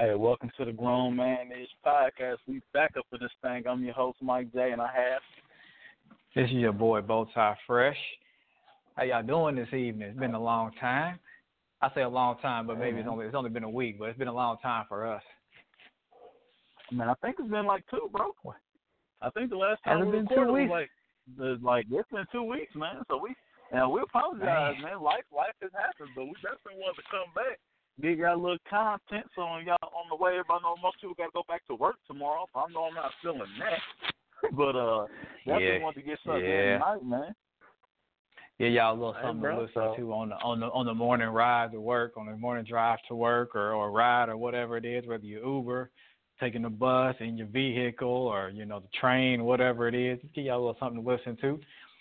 Hey, welcome to the Grown Man Ish Podcast. We back up for this thing. I'm your host, Mike J, and I have. This is your boy, Bowtie Fresh. How y'all doing this evening? It's been a long time. I say a long time, but maybe it's mm-hmm. only it's only been a week, but it's been a long time for us. Man, I think it's been like two, bro. I think the last time Has we been recorded was weeks? like the like it's been two weeks, man. So we and we apologize, Man. man. Life life has happened, but we definitely want to come back. Give y'all a little content so when y'all on the way, everybody know most people gotta go back to work tomorrow. So I know I'm not feeling that. but uh definitely Yeah. want to get something Yeah. tonight, man. Yeah, y'all a little Hey, something bro, to listen so- to on the on the on the morning ride to work, on the morning drive to work, or or ride or whatever it is, whether you Uber, taking the bus in your vehicle, or you know the train, whatever it is. Just give y'all a little something to listen to.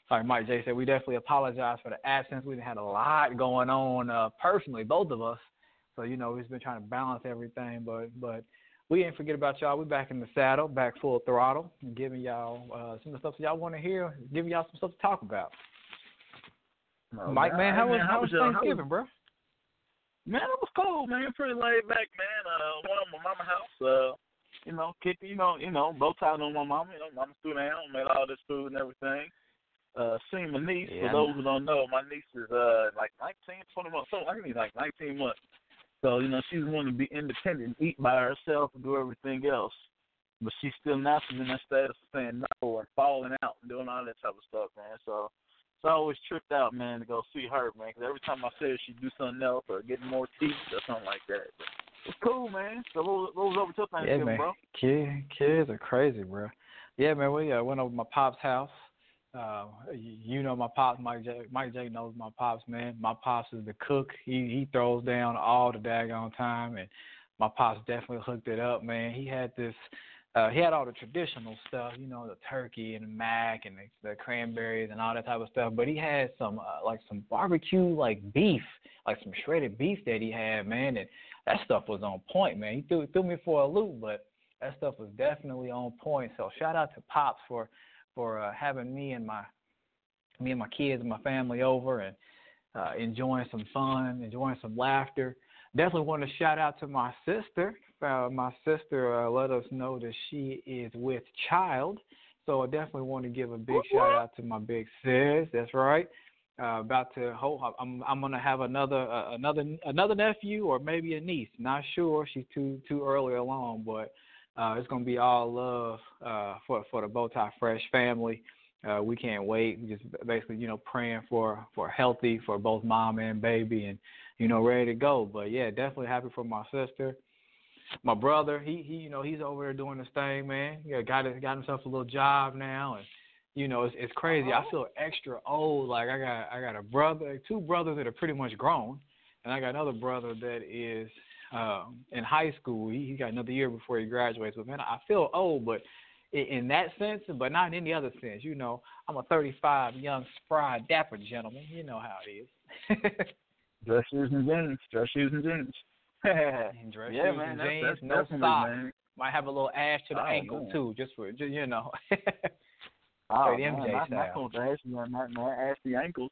Like Mike J said, we definitely apologize for the absence. We've had a lot going on uh, personally, both of us. So you know he's been trying to balance everything, but but we didn't forget about y'all. We back in the saddle, back full throttle, and giving y'all uh, some of the stuff that y'all want to hear, giving y'all some stuff to talk about. No, Mike, man, how was Hey, how was your- Thanksgiving, bro? Man, it was cool, man. Pretty laid back, man. Uh, went on my mama house. Uh, you know, kicked, you know, you know, bow tied on my mama. You know, mama threw down, made all this food and everything. Uh, seen my niece. Yeah, For those who don't know, my niece is uh like 19, 20 months. So I think like 19 months. So you know, she's wanting to be independent, eat by herself, and do everything else. But she's still now she's in that status of saying no and falling out and doing all that type of stuff, man. So it's always tripped out, man, to go see her, man. 'cause every time I see her, she'd do something else or get more teeth or something like that. But it's cool, man. So what was, over Yeah, Thanksgiving, man. bro? Kid, kids are crazy, bro. Yeah, man. We uh, went over to my pop's house. Uh, you know my pops, Mike J. Mike J knows my pops, man. My pops is the cook. He he throws down all the daggone time, and my pops definitely hooked it up, man. He had this. Uh, he had all the traditional stuff, you know, the turkey and the mac and the, the cranberries and all that type of stuff. But he had some uh, like some barbecue like beef, like some shredded beef that he had, man, and that stuff was on point, man. He threw threw me for a loop, but that stuff was definitely on point. So shout out to Pops for for uh, having me and my me and my kids and my family over and uh, enjoying some fun, enjoying some laughter. Definitely want to shout out to my sister. Uh, my sister uh, let us know that she is with child, so I definitely want to give a big shout out to my big sis. That's right. Uh, about to hold. I'm I'm gonna have another uh, another another nephew or maybe a niece. Not sure. She's too too early along, but uh, it's gonna be all love uh, for for the Bowtie Fresh family. Uh, we can't wait. Just basically, you know, praying for for healthy for both mom and baby, and you know, ready to go. But yeah, definitely happy for my sister. My brother, he he, you know, he's over there doing his thing, man. He got his, got himself a little job now, and you know, it's it's crazy. I feel extra old. Like I got I got a brother, two brothers that are pretty much grown, and I got another brother that is um, in high school. He, he got another year before he graduates. But man, I feel old, but in, in that sense, but not in any other sense. You know, I'm a 35 young, spry, dapper gentleman. You know how it is. Dress shoes and jeans. Dress shoes and jeans. yeah, dress man. shoes and that's, jeans, that's no socks. man. Might have a little ash to the Oh, ankle man. too, just for just, you know. Oh, Straight man, MJ not, style. not going to ask you, not, not ask the ankles.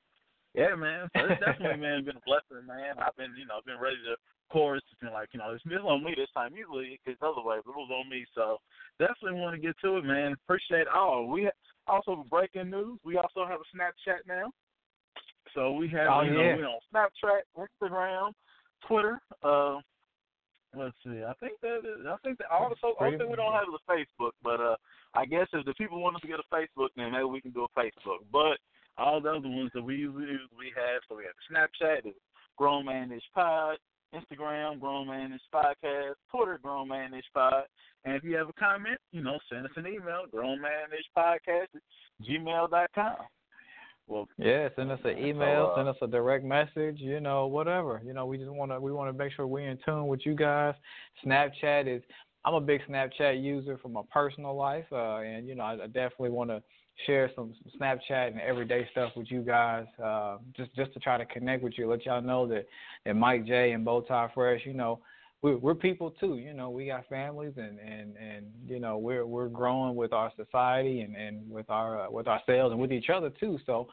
Yeah, man. So it's definitely, man, been a blessing, man. I've been, you know, been ready to chorus. It's been like, you know, it's been on me this time. Usually it's otherwise, but it was on me. So definitely want to get to it, man. Appreciate all. We ha- also breaking news. We also have a Snapchat now. So we have, Oh, you know, yeah. we on Snapchat, Instagram, Twitter. Uh, let's see. I think that is, I think that all the so only thing we don't have is a Facebook, but uh, I guess if the people want us to get a Facebook, then maybe we can do a Facebook. But all the other ones that we usually use, we have. So we have Snapchat, it's Grown Man Ish Pod, Instagram, Grown Man Ish Podcast, Twitter, Grown Man Ish Pod. And if you have a comment, you know, send us an email, Grown Man Ish Podcast at gmail.com. Well, Yeah, send us an email, uh, send us a direct message, you know, whatever. You know, we just want to we want to make sure we're in tune with you guys. Snapchat is I'm a big Snapchat user for my personal life, uh, and you know, I, I definitely want to share some, some Snapchat and everyday stuff with you guys, uh, just just to try to connect with you, let y'all know that that Mike J and Bowtie Fresh, you know, we're we're people too. You know, we got families and and and you know we're we're growing with our society and and with our uh, with ourselves and with each other too. So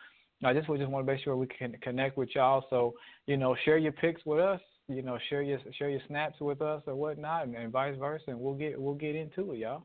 I just we just want to make sure we can connect with y'all. So you know, share your pics with us. you know, share your share your snaps with us or whatnot, and, and vice versa, and we'll get we'll get into it, y'all.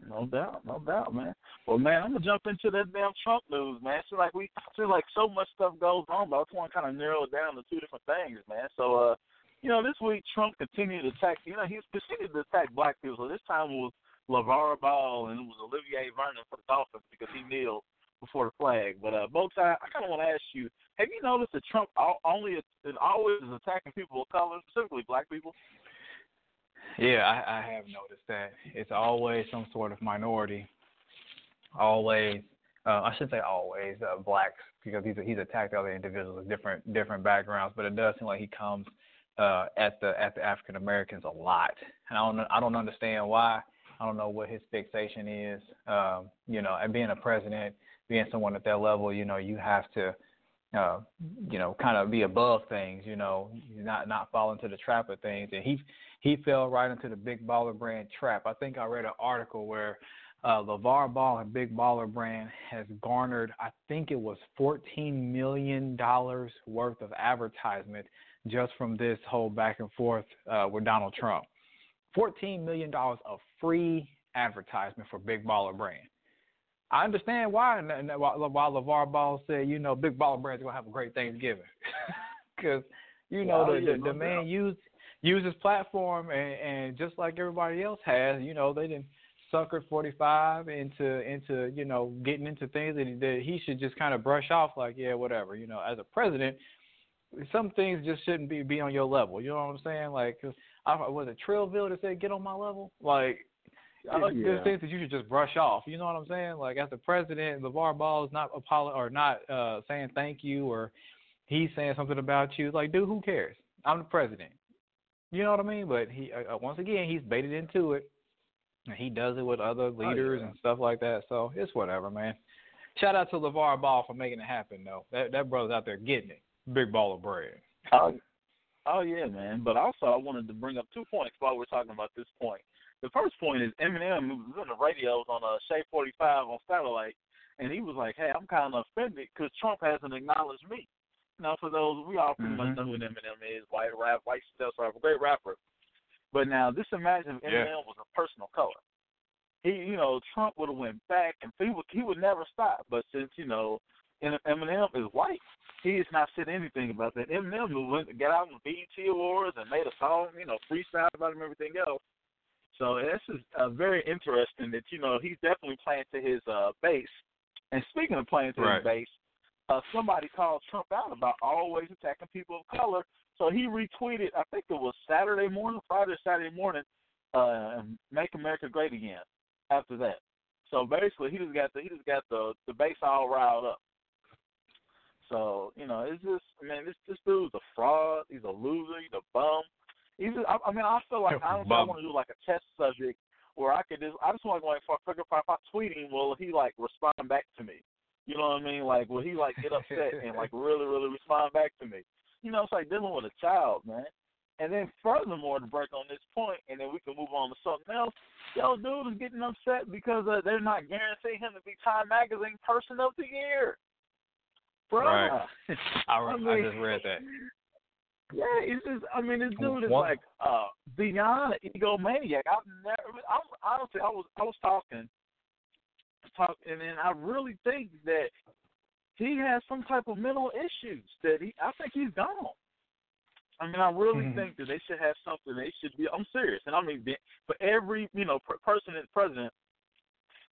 No doubt, no doubt, man. Well, man, I'm gonna jump into that damn Trump news, man. Feel like we feel like so much stuff goes on, but I just want to kind of narrow it down to two different things, man. So, uh, you know, this week Trump continued to attack. You know, he's continued to attack black people. So this time it was LeVar Ball and it was Olivier Vernon for the Dolphins because he kneeled before the flag. But uh, both sides, I kind of want to ask you: Have you noticed that Trump only is always is attacking people of color, specifically black people? Yeah, I, I have noticed that it's always some sort of minority. Always, uh, I should say always uh, blacks because he's he's attacked other individuals with different different backgrounds, but it does seem like he comes uh, at the at the African Americans a lot, and I don't I don't understand why. I don't know what his fixation is. Um, you know, and being a president, being someone at that level, you know, you have to, uh, you know, kind of be above things. You know, not not fall into the trap of things. And he he fell right into the big baller brand trap. I think I read an article where uh, LeVar Ball and Big Baller Brand has garnered, I think it was $14 million worth of advertisement just from this whole back and forth uh, with Donald Trump. $14 million of free advertisement for Big Baller Brand. I understand why, and while LeVar Ball said, you know, Big Baller Brand's going to have a great Thanksgiving. Because, you know, the, the, the man used use his platform and, and just like everybody else has, you know, they didn't sucker 45 into into you know getting into things that, that he should just kind of brush off like yeah whatever you know as a president some things just shouldn't be be on your level you know what i'm saying? Like cause I, was it trillville that said get on my level? Like oh, yeah. there's things that you should just brush off you know what i'm saying? Like as a president LeVar Ball is not apolo- or not uh saying thank you or he's saying something about you like dude who cares? I'm the president you know what I mean? But he uh, uh, once again he's baited into it, and he does it with other leaders oh, yeah. and stuff like that. So it's whatever, man. Shout out to LeVar Ball for making it happen, though. That that brother's out there getting it. Big Baller Brand. Oh, oh yeah, man. But also I wanted to bring up two points while we're talking about this point. The first point is Eminem was on the radios on a uh, Shade 45 on satellite, and he was like, "Hey, I'm kind of offended because Trump hasn't acknowledged me." Now, for those we all pretty mm-hmm. much know who Eminem is, white rap, white still a great rapper. But now, just imagine if Eminem yeah. was a personal color. He, you know, Trump would have went back, and he would he would never stop. But since you know, Eminem is white, he has not said anything about that. Eminem went got out on the BET Awards and made a song, you know, freestyle about him, and everything else. So this is uh, very interesting that you know he's definitely playing to his uh, base. And speaking of playing to right. his base, uh, somebody called Trump out about always attacking people of color. So he retweeted, I think it was Saturday morning, Friday Saturday morning, uh, "Make America Great Again." After that, so basically he just got the he just got the the base all riled up. So you know, it's just man, this this dude's a fraud. He's a loser. He's a bum. He's just, I, I mean, I feel like honestly, I want to do like a test subject where I could just I just want to go like, figure if if I tweet him, will he like respond back to me? You know what I mean? Like, will he like get upset and like really, really respond back to me? You know, it's like dealing with a child, man. And then furthermore, to break on this point, and then we can move on to something else. Yo, dude is getting upset because uh, they're not guaranteeing him to be Time Magazine Person of the Year. Bro, right. I, I, mean, I just read that. Yeah, it's just. I mean, this dude is like uh beyond egomaniac. I've never. I'm honestly, I was I was talking talk, and then I really think that he has some type of mental issues that he. I think he's gone. I mean, I really mm-hmm. think that they should have something. They should be. I'm serious, and I mean, for every you know person that's president,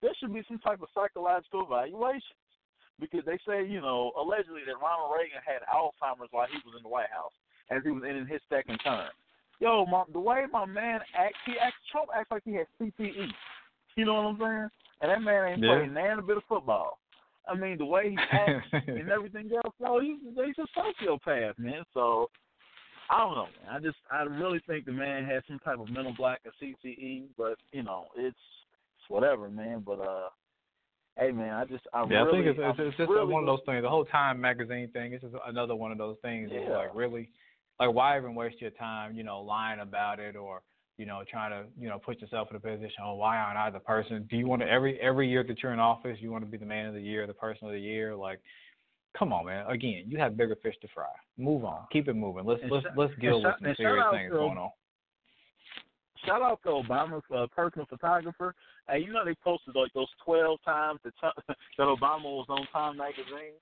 there should be some type of psychological evaluation because they say you know allegedly that Ronald Reagan had Alzheimer's while he was in the White House as he was in his second term. Yo, my, the way my man acts, he acts. Trump acts like he has CTE. You know what I'm saying? And that man ain't yeah. playing nan a bit of football. I mean, the way he acts and everything else, no, he's he's a sociopath, man. So I don't know, man. I just I really think the man has some type of mental block or CTE, but you know, it's it's whatever, man. But uh hey man, I just I yeah, really, I think it's, it's, it's just really one of those things. The whole Time magazine thing. It's just another one of those things. Yeah. like really, like why even waste your time, you know, lying about it or you know, trying to, you know, put yourself in a position oh, why aren't I the person? Do you want to every every year that you're in office, you want to be the man of the year, the person of the year? Like, Come on, man. Again, you have bigger fish to fry. Move on. Keep it moving. Let's and let's let's deal with some serious things to, going on. Shout out to Obama's uh, personal photographer. Hey, you know they posted like those twelve times that, that Obama was on Time magazine.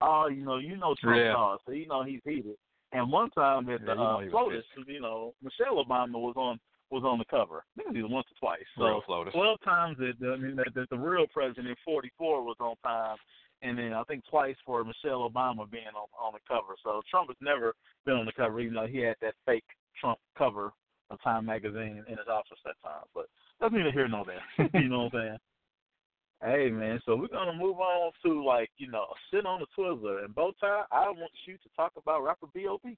Oh, you know, you know Trump yeah. Calls, so you know he's heated. And one time at the yeah, uh, FLOTUS, you know, Michelle Obama was on was on the cover. I think it was once or twice. So real FLOTUS. twelve times that I mean that, that the real president, forty four, was on time, and then I think twice for Michelle Obama being on on the cover. So Trump has never been on the cover, even though he had that fake Trump cover of Time magazine in his office that time. But that's neither here nor there. you know what I'm saying? Hey man, so we're gonna move on to like you know sit on the Twizzler and Bowtie. I want you to talk about rapper B.O.B.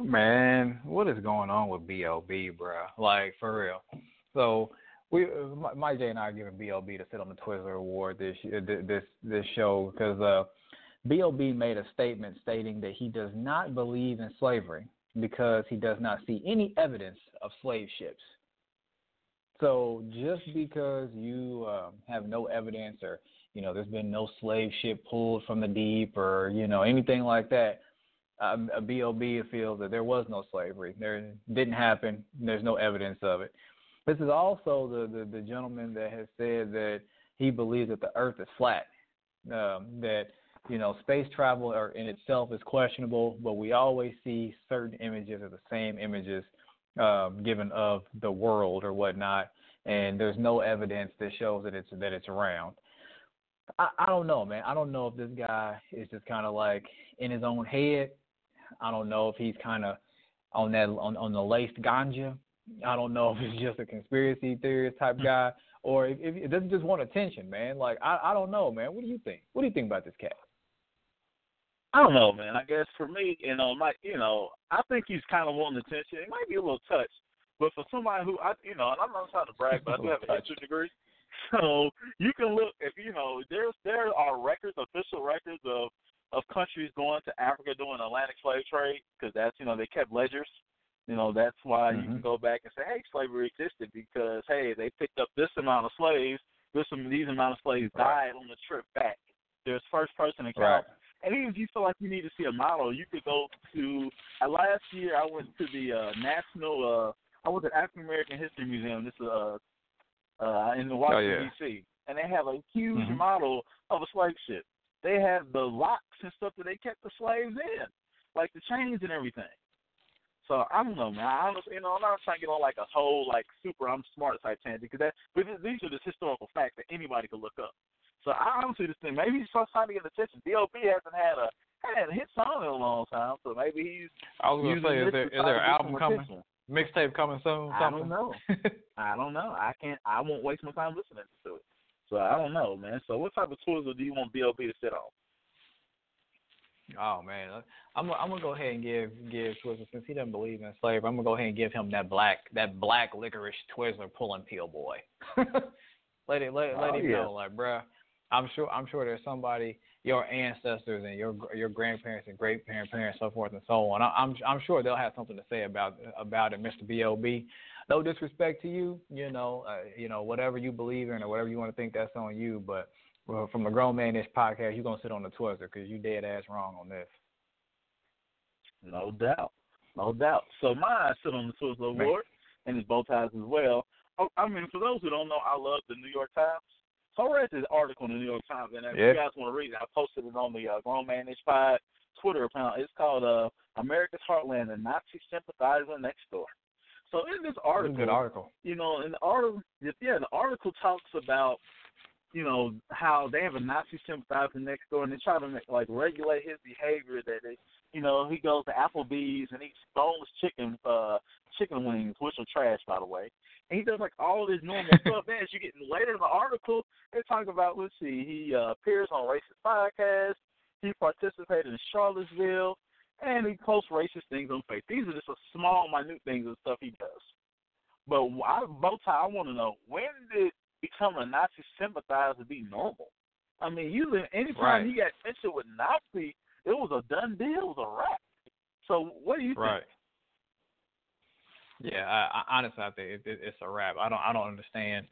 Man, what is going on with B.O.B. bro? Like for real. So we, Mike J and I are giving B.O.B. to sit on the Twizzler Award this this this show because uh, B.O.B. made a statement stating that he does not believe in slavery because he does not see any evidence of slave ships. So just because you um, have no evidence or you know there's been no slave ship pulled from the deep or you know anything like that, um, a BOB feels that there was no slavery. There didn't happen. There's no evidence of it. This is also the, the, the gentleman that has said that he believes that the Earth is flat. Um, that you know space travel in itself is questionable, but we always see certain images or the same images um, given of the world or whatnot, and there's no evidence that shows that it's that it's around. I, I don't know, man. I don't know if this guy is just kind of like in his own head. I don't know if he's kind of on that on on the laced ganja. I don't know if he's just a conspiracy theorist type guy or if, if it doesn't just want attention, man. Like I I don't know, man. What do you think? What do you think about this cat? I don't know, man. I guess for me, you know, my, you know, I think he's kind of wanting attention. It might be a little touch, but for somebody who I, you know, and I'm not trying to brag, but I do have a history degree, so you can look if you know there's there are records, official records of of countries going to Africa doing Atlantic slave trade because that's you know they kept ledgers. You know that's why mm-hmm. you can mm-hmm. go back and say, hey, slavery existed because hey they picked up this amount of slaves, this these amount of slaves right. died on the trip back. There's first person account. Right and even if you feel like you need to see a model, you could go to. Uh, last year, I went to the uh, National. Uh, I went to African American History Museum. This is uh, uh, in Washington oh, yeah. D.C. And they have a huge mm-hmm. model of a slave ship. They have the locks and stuff that they kept the slaves in, like the chains and everything. So I don't know, man. I honestly, you know, I'm not trying to get on like a whole like super I'm smart type tangent because that, but these are just historical facts that anybody could look up. So I honestly just think maybe he's trying to get attention. B.O.B. hasn't had a had a hit song in a long time, so maybe he's. I was gonna say, is there is there an album coming? Mixtape coming soon? I don't know. I don't know. I can't. I won't waste my time listening to it. So I don't know, man. So what type of Twizzler do you want B.O.B. to sit on? Oh man, I'm I'm gonna go ahead and give give Twizzler since he doesn't believe in slavery. I'm gonna go ahead and give him that black that black licorice Twizzler Pull 'n' Peel boy. let it let, let oh, him yeah. know, like, bruh, I'm sure I'm sure there's somebody your ancestors and your your grandparents and great parents, so forth and so on. I'm I'm sure they'll have something to say about about it, Mr. B.O.B. No disrespect to you, you know, uh, you know whatever you believe in or whatever you want to think that's on you. But well, from the Grown Man Ish podcast, you're gonna sit on the Twizzler because you dead ass wrong on this. No doubt, no doubt. So mine sit on the Twizzler award and it's both sides as well. Oh, I mean, for those who don't know, I love the New York Times. So I read this article in the New York Times, and if yeah. you guys want to read it, I posted it on the uh, Grown Man Ish Pod Twitter account. It's called uh, "America's Heartland: The Nazi Sympathizer Next Door." So in this article, good article. You know, in the article, yeah, the article talks about you know how they have a Nazi sympathizer next door, and they try to make, like regulate his behavior. That they, you know, he goes to Applebee's and eats boneless chicken, uh, chicken wings, which are trash, by the way and he does like all this normal stuff. Then as you get later in the article, they talk about let's see, he uh, appears on racist podcasts, he participated in Charlottesville, and he posts racist things on Facebook. These are just a small, minute things and stuff he does. But I, Bowtie, I want to know when did become a Nazi sympathizer be normal? I mean, usually anytime right. he got mentioned with Nazi, it was a done deal, it was a wrap. So what do you think? Yeah, I, I honestly, I think it, it, it's a wrap. I don't, I don't understand.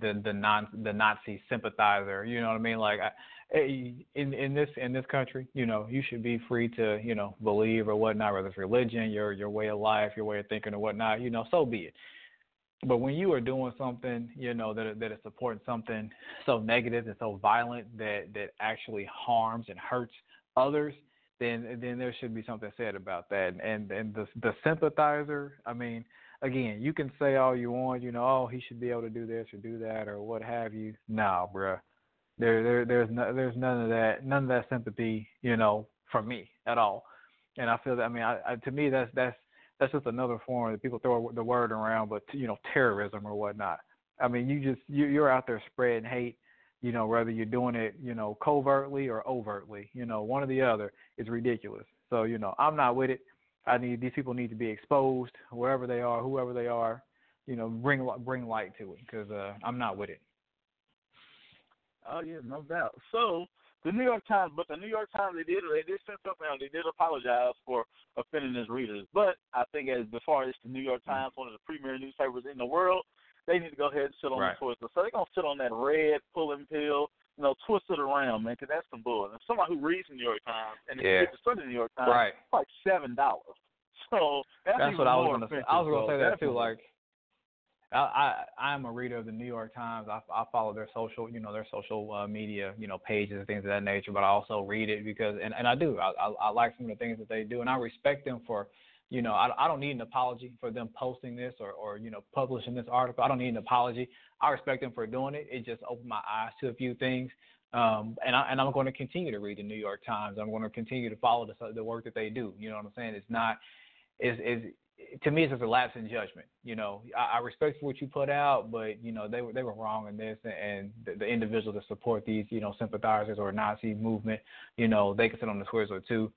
the the non the Nazi sympathizer. You know what I mean? Like, I, in in this in this country, you know, you should be free to you know believe or whatnot, whether it's religion, your your way of life, your way of thinking or whatnot. You know, so be it. But when you are doing something, you know, that that is supporting something so negative and so violent that that actually harms and hurts others, then then there should be something said about that. And and the the sympathizer, I mean, again, you can say all you want, you know, oh, he should be able to do this or do that or what have you. No, bruh. There, there, there's no, there's none of that, none of that sympathy, you know, from me at all. And I feel that, I mean, I, I to me, that's that's that's just another form that people throw the word around, but you know, terrorism or whatnot. I mean, you just you, you're out there spreading hate, you know, whether you're doing it, you know, covertly or overtly, you know, one or the other is ridiculous. So, you know, I'm not with it. I need these people need to be exposed wherever they are, whoever they are. You know, bring bring light to it because uh, I'm not with it. Oh yeah, no doubt. So the New York Times, but the New York Times they did they did send something out. They did apologize for offending his readers. But I think as far as the New York Times, one of the premier newspapers in the world, they need to go ahead and sit on right. the Twizzler. So they're gonna sit on that red Pull 'n' Peel, you know, twist it around, man, because that's some bull. And somebody who reads the New York Times and yeah. gets the Sunday New York Times, right. it's like seven dollars. So that's, that's what I was gonna say. I was gonna so say that too. Like, I, I I'm a reader of the New York Times. I, I follow their social, you know, their social uh, media, you know, pages and things of that nature. But I also read it because, and and I do. I, I I like some of the things that they do, and I respect them for you know, I, I don't need an apology for them posting this or, or, you know, publishing this article. I don't need an apology. I respect them for doing it. It just opened my eyes to a few things. Um, and, I, and I'm going to continue to read the New York Times. I'm going to continue to follow the, the work that they do. You know what I'm saying? It's not, is is to me, it's just a lapse in judgment. You know, I, I respect what you put out, but you know they were they were wrong in this, and the, the individuals that support these, you know, sympathizers or Nazi movement, you know, they can sit on the Twizzler too.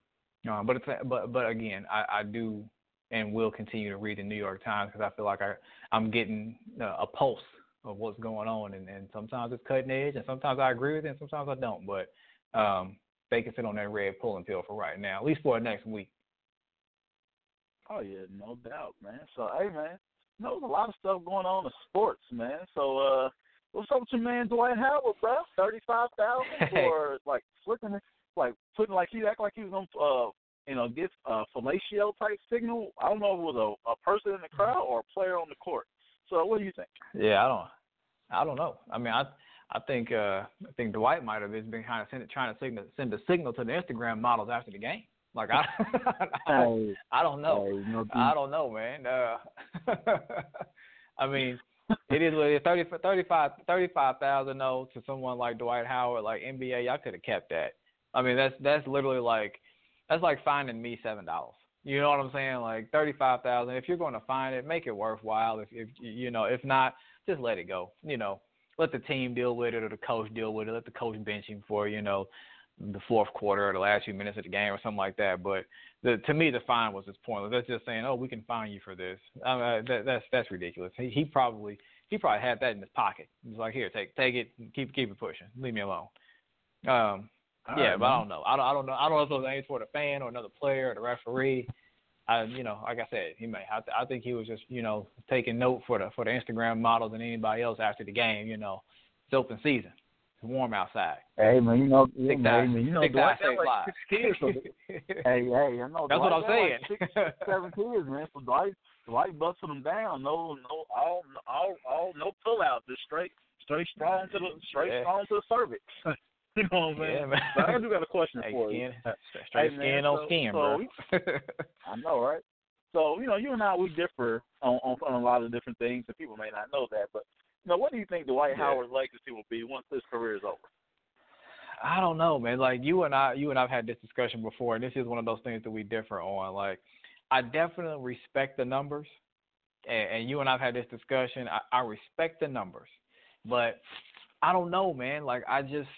Um, but it's, but but again, I, I do and will continue to read the New York Times because I feel like I I'm getting uh, a pulse of what's going on, and, and sometimes it's cutting edge, and sometimes I agree with it, and sometimes I don't. But um, they can sit on that red Pull 'n' Peel for right now, at least for the next week. Oh yeah, no doubt, man. So hey, man, you know, there's a lot of stuff going on in sports, man. So uh, what's up with your man Dwight Howard, bro? Thirty five thousand for like flicking, it like putting like he act like he was on uh you know, give a fellatio type signal. I don't know if it was a, a person in the crowd or a player on the court. So what do you think? Yeah, I don't I don't know. I mean I I think uh I think Dwight might have been kind of send, trying to signal, send a signal to the Instagram models after the game. Like I, I, I don't know. I don't know, man. Uh, I mean, it is what it is. Thirty, thirty-five, thirty-five thousand. No, to someone like Dwight Howard, like NBA, y'all could have kept that. I mean, that's that's literally like that's like finding me seven dollars. You know what I'm saying? Like thirty-five thousand. If you're going to find it, make it worthwhile. If if you know, if not, just let it go. You know, let the team deal with it or the coach deal with it. Let the coach bench him for you know the fourth quarter or the last few minutes of the game or something like that. But the, to me, the fine was just pointless. That's just saying, oh, we can fine you for this. I mean, that, that's that's ridiculous. He, he probably he probably had that in his pocket. He's like, here, take take it, keep keep it pushing, leave me alone. Um, All yeah, right, but man. I don't know. I don't I don't know. I don't know if it was aimed toward a fan or another player or the referee. I, you know, like I said, he may. I, I think he was just, you know, taking note for the for the Instagram models and anybody else after the game. You know, it's open season. It's warm outside. Hey man, you know, yeah, six man, man, you know, Dwight got like six kids. So, hey, hey, I know. That's Dwight what I'm saying. Like six, six, seven kids, man. So Dwight, Dwight busted them down. No, no, all, all, all, no pull out. Just straight, straight strong to the, straight yeah. strong to the cervix. you know what I'm saying? Yeah, man. But I do got a question hey, for skin, uh, you. Straight hey, skin on so, skin, so bro. we, I know, right? So you know, you and I we differ on, on on a lot of different things, and people may not know that. But you know, what do you think Dwight Yeah. Howard's legacy will be once his career is over? I don't know, man. Like you and I, you and I've had this discussion before, and this is one of those things that we differ on. Like, I definitely respect the numbers, and, and you and I've had this discussion. I, I respect the numbers, but I don't know, man. Like, I just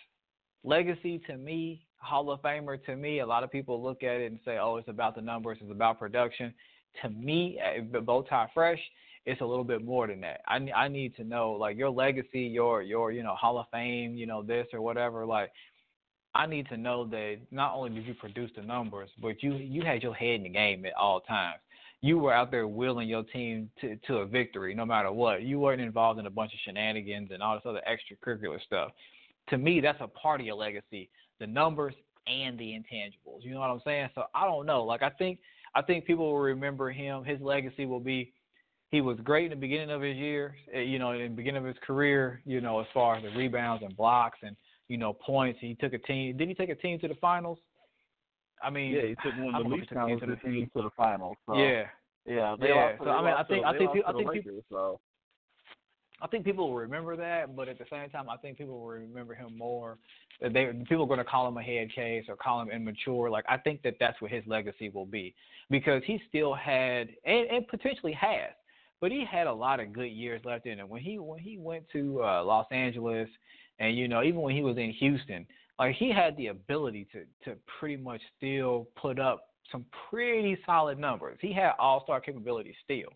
legacy to me, Hall of Famer to me. A lot of people look at it and say, "Oh, it's about the numbers, it's about production." To me, eh, bow tie fresh, it's a little bit more than that. I I need to know like your legacy, your your you know Hall of Fame, you know this or whatever. Like I need to know that not only did you produce the numbers, but you you had your head in the game at all times. you were out there willing your team to to a victory no matter what. You weren't involved in a bunch of shenanigans and all this other extracurricular stuff. To me, that's a part of your legacy. The numbers and the intangibles. You know what I'm saying? So I don't know. Like I think I think people will remember him. His legacy will be he was great in the beginning of his year, eh, you know, in the beginning of his career, you know, as far as the rebounds and blocks and, you know, points. He took a team. Did he take a team to the finals? I mean, yeah, he took one of the least talented teams to the finals. So. Yeah. Yeah, yeah. So I mean, I think I think I think people, so. I think people will remember that, but at the same time, I think people will remember him more. They people are going to call him a head case or call him immature. Like I think that that's what his legacy will be because he still had and, and potentially has, but he had a lot of good years left in him. When he when he went to uh, Los Angeles, and you know even when he was in Houston, like he had the ability to to pretty much still put up some pretty solid numbers. He had all star capabilities still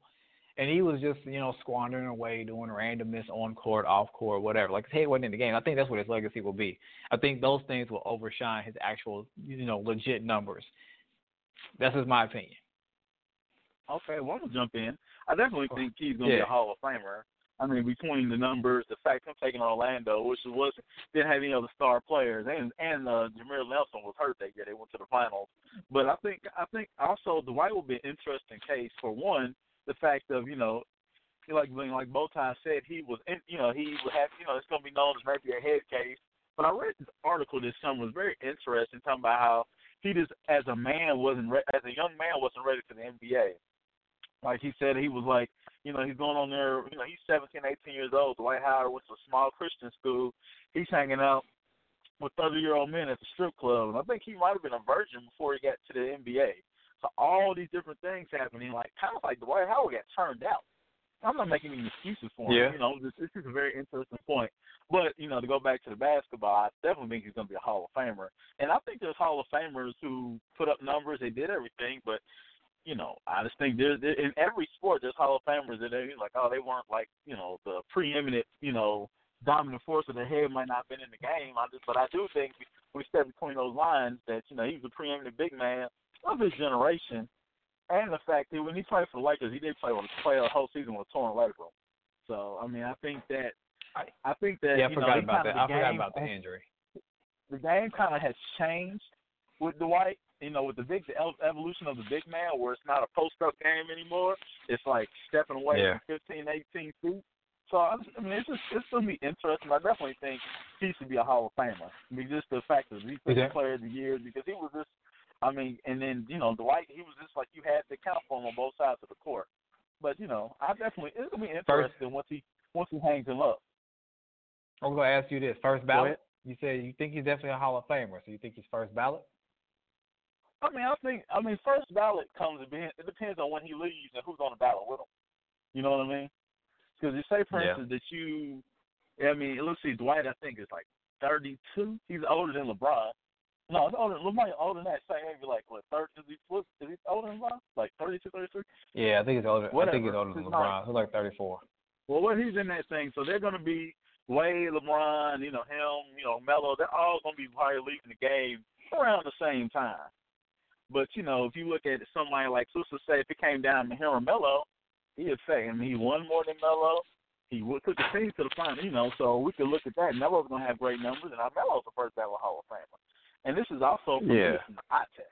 and he was just you know squandering away doing randomness on court, off court, whatever. Like his head wasn't in the game. I think that's what his legacy will be. I think those things will overshine his actual you know legit numbers. That's just my opinion. Okay, well, I'm gonna jump in. I definitely think he's gonna yeah. be a Hall of Famer. I mean, between the numbers, the fact him taking Orlando, which was didn't have any other star players, and and uh, Jameer Nelson was hurt that year. They went to the finals. But I think I think also Dwight will be an interesting case for one the fact of you know, like like Bowtie said, he was in, you know he would have you know it's gonna be known as maybe a head case. But I read this article this summer was very interesting, talking about how he just as a man wasn't re- as a young man wasn't ready for the NBA. Like he said, he was like, you know, he's going on there. You know, he's 17, 18 years old. Dwight Howard went to a small Christian school. He's hanging out with 30 year old men at the strip club, and I think he might have been a virgin before he got to the NBA. So all these different things happening, like kind of like Dwight Howard got turned out. I'm not making any excuses for him. Yeah. You know, this, this is a very interesting point. But you know, to go back to the basketball, I definitely think he's going to be a Hall of Famer. And I think there's Hall of Famers who put up numbers, they did everything, but you know, I just think there's in every sport there's Hall of Famers that they like, oh, they weren't like you know the preeminent, you know, dominant force of the head might not have been in the game. I just, but I do think we step between those lines that you know he was a preeminent big man of his generation, and the fact that when he played for the Lakers, he did play with play a whole season with a torn labrum. So I mean, I think that I, I think that yeah, I forgot know, about that. I game, forgot about the injury. The game kind of has changed with Dwight. You know, with the big the evolution of the big man, where it's not a post up game anymore. It's like stepping away yeah. from 15, 18 feet. So I mean, it's just it's gonna be interesting. I definitely think he should be a Hall of Famer. I mean, just the fact that he's been player of the year because he was just I mean, and then you know Dwight, he was just like you had to count for him on both sides of the court. But you know, I definitely it's gonna be interesting once he once he hangs him up. I'm gonna ask you this: first ballot. You said you think he's definitely a Hall of Famer, so you think he's first ballot? I mean, I think I mean first ballot comes it depends on when he leaves and who's on the ballot with him. You know what I mean? Because you say, for yeah. instance, that you, I mean, let's see, Dwight, I think is like 32. He's older than LeBron. No, it's older. Lamar older than that. Say maybe like what thirty? Is he what, is he older than LeBron? Like 32, 33? Yeah, I think he's older. Whatever. I think he's older than LeBron. He's like thirty four. Well, what he's in that thing, so they're going to be Wade, LeBron, you know him, you know Melo. They're all going to be probably leaving the game around the same time. But you know, if you look at somebody like Susa, say if it came down to him or Melo, he'd say, I mean, he won more than Melo. He took the team to the final, you know. So we could look at that. Melo's going to have great numbers, and I Melo's the first ballot Hall of Famer. And this is also from yeah. the eye test.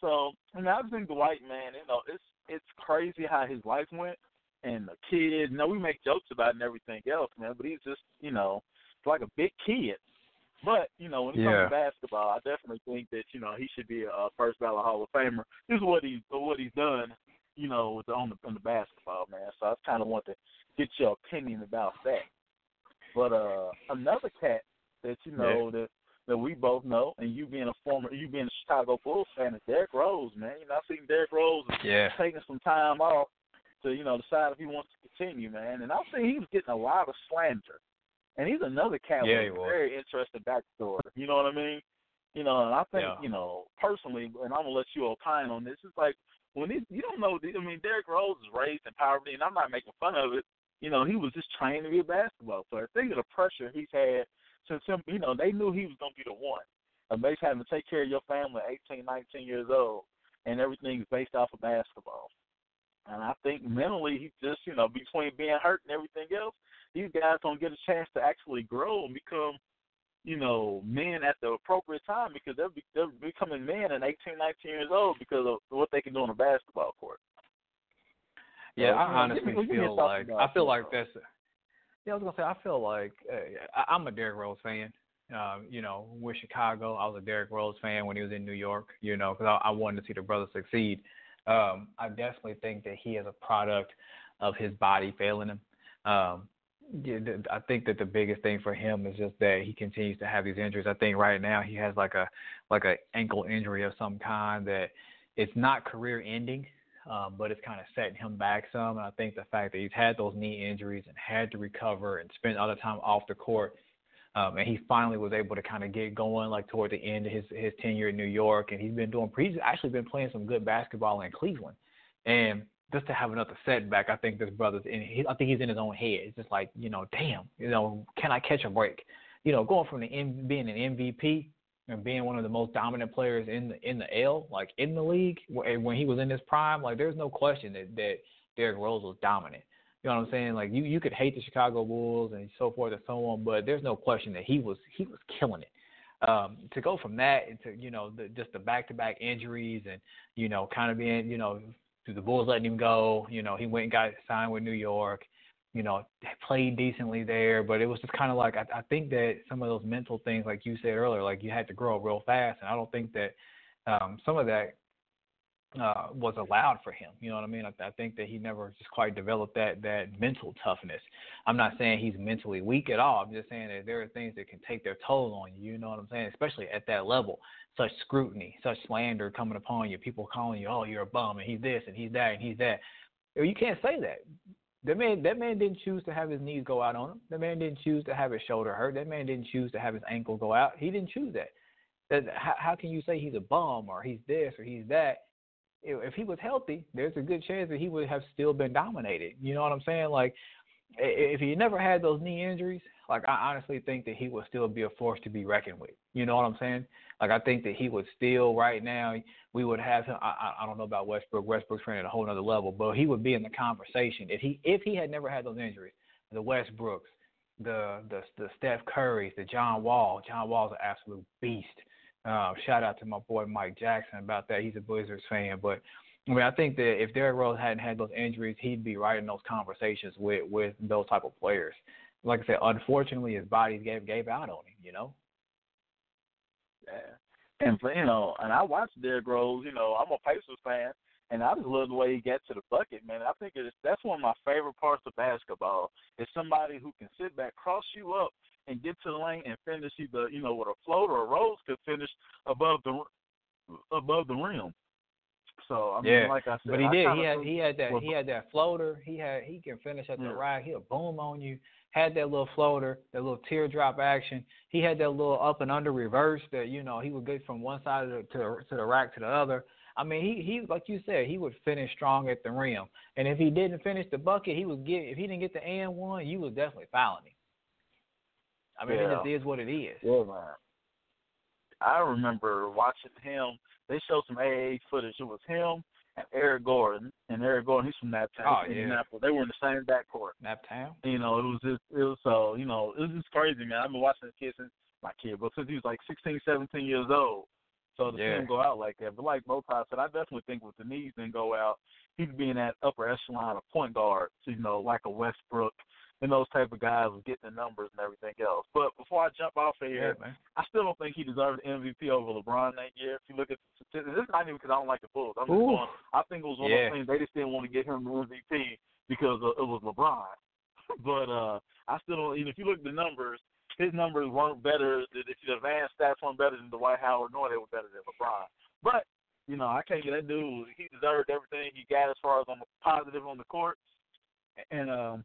So I mean, I think the white man, you know, it's it's crazy how his life went, and the kid. You know, we make jokes about it and everything else, man. But he's just, you know, like a big kid. But you know, when it yeah. comes to basketball, I definitely think that you know he should be a first ballot Hall of Famer. This is what he's what he's done, you know, with the, on the on the basketball, man. So I kind of want to get your opinion about that. But uh another cat that you know yeah. that that we both know, and you being a former, you being a Chicago Bulls fan, is Derrick Rose, man. You know, I've seen Derrick Rose yeah. taking some time off to, you know, decide if he wants to continue, man. And I've seen he was getting a lot of slander. And he's another cat yeah, with a very interesting backstory. You know what I mean? You know, and I think, yeah. you know, personally, and I'm gonna let you opine on this. It's like when he, you don't know. I mean, Derrick Rose is raised in poverty, and I'm not making fun of it. You know, he was just trained to be a basketball player. Think of the pressure he's had since him, you know, they knew he was going to be the one. And basically having to take care of your family at 18, 19 years old, and everything is based off of basketball. And I think mentally, he just you know between being hurt and everything else, these guys don't get a chance to actually grow and become you know, men at the appropriate time because they're, be, they're becoming men at 18, 19 years old because of what they can do on a basketball court. Yeah, so, I honestly know, feel like I feel like that's. Yeah, I was gonna say I feel like uh, I'm a Derrick Rose fan. Um, you know, with Chicago, I was a Derrick Rose fan when he was in New York. You know, because I, I wanted to see the brother succeed. Um, I definitely think that he is a product of his body failing him. Um, I think that the biggest thing for him is just that he continues to have these injuries. I think right now he has like a like a ankle injury of some kind that it's not career ending, um, but it's kind of setting him back some. And I think the fact that he's had those knee injuries and had to recover and spend all the time off the court, um, and he finally was able to kind of get going like toward the end of his his tenure in New York, and he's been doing. He's actually been playing some good basketball in Cleveland, and just to have another setback, I think this brother's in. He, I think he's in his own head. It's just like you know, damn, you know, can I catch a break? You know, going from the M, being an MVP and being one of the most dominant players in the in the L, like in the league, when he was in his prime, like there's no question that that Derrick Rose was dominant. You know what I'm saying? Like you you could hate the Chicago Bulls and so forth and so on, but there's no question that he was he was killing it. Um, to go from that into you know the, just the back-to-back injuries and you know kind of being you know the Bulls letting him go. You know, he went and got signed with New York. You know, played decently there, but it was just kind of like I, I think that some of those mental things, like you said earlier, like you had to grow up real fast, and I don't think that um, some of that uh, was allowed for him. You know what I mean? I, I think that he never just quite developed that that mental toughness. I'm not saying he's mentally weak at all. I'm just saying that there are things that can take their toll on you. You know what I'm saying? Especially at that level such scrutiny, such slander coming upon you, people calling you, oh, you're a bum, and he's this, and he's that, and he's that. You can't say that. That man, that man didn't choose to have his knees go out on him. That man didn't choose to have his shoulder hurt. That man didn't choose to have his ankle go out. He didn't choose that. That how, how can you say he's a bum or he's this or he's that? If he was healthy, there's a good chance that he would have still been dominated. You know what I'm saying? Like, if he never had those knee injuries, like I honestly think that he would still be a force to be reckoned with. You know what I'm saying? Like I think that he would still right now we would have him. I, I don't know about Westbrook. Westbrook's training at a whole other level, but he would be in the conversation if he if he had never had those injuries. The Westbrooks, the the the Steph Currys, the John Wall. John Wall's an absolute beast. Uh, shout out to my boy Mike Jackson about that. He's a Wizards fan, but I mean, I think that if Derrick Rose hadn't had those injuries, he'd be right in those conversations with with those type of players. Like I said, unfortunately, his body gave gave out on him. You know. Yeah. And you know, and I watched Derrick Rose. You know, I'm a Pacers fan, and I just love the way he gets to the bucket, man. I think it's that's one of my favorite parts of basketball. Is somebody who can sit back, cross you up, and get to the lane and finish either you know with a floater or a Rose could finish above the above the rim. So I mean, yeah. like I said, but he I did. He had he had that he had that floater. He had he can finish at the yeah. rack. He'll boom on you had that little floater, that little teardrop action. He had that little up and under reverse that you know he would get from one side of the, to the, to the rack to the other. I mean, he he like you said, he would finish strong at the rim. And if he didn't finish the bucket, he would get if he didn't get the and one, you was definitely fouling him. I mean, yeah. it just is what it is. Yeah, man. I remember watching him. They showed some AA footage. It was him and Eric Gordon, and Eric Gordon, he's from that town, oh, yeah. Indianapolis. They were in the same backcourt. Naptown. You know, it was just, it was so, you know, it was just crazy, man. I've been watching the kid since my kid, but since he was like 16, 17 years old. So to yeah. see him go out like that, but like Bowtie said, I definitely think with the knees didn't go out, he'd be in that upper echelon of point guard, you know, like a Westbrook and those type of guys with getting the numbers and everything else. But before I jump off of here, yeah, I still don't think he deserved the MVP over LeBron that year. If you look at the statistics, this is not even because I don't like the Bulls. I'm just going, I think it was one yeah. of those things they just didn't want to get him the MVP because it was LeBron. but uh I still don't. Even if you look at the numbers, his numbers weren't better. If the advanced stats weren't better than Dwight Howard, nor they were better than LeBron. But you know, I can't get that dude. He deserved everything he got as far as on the positive on the court. And um,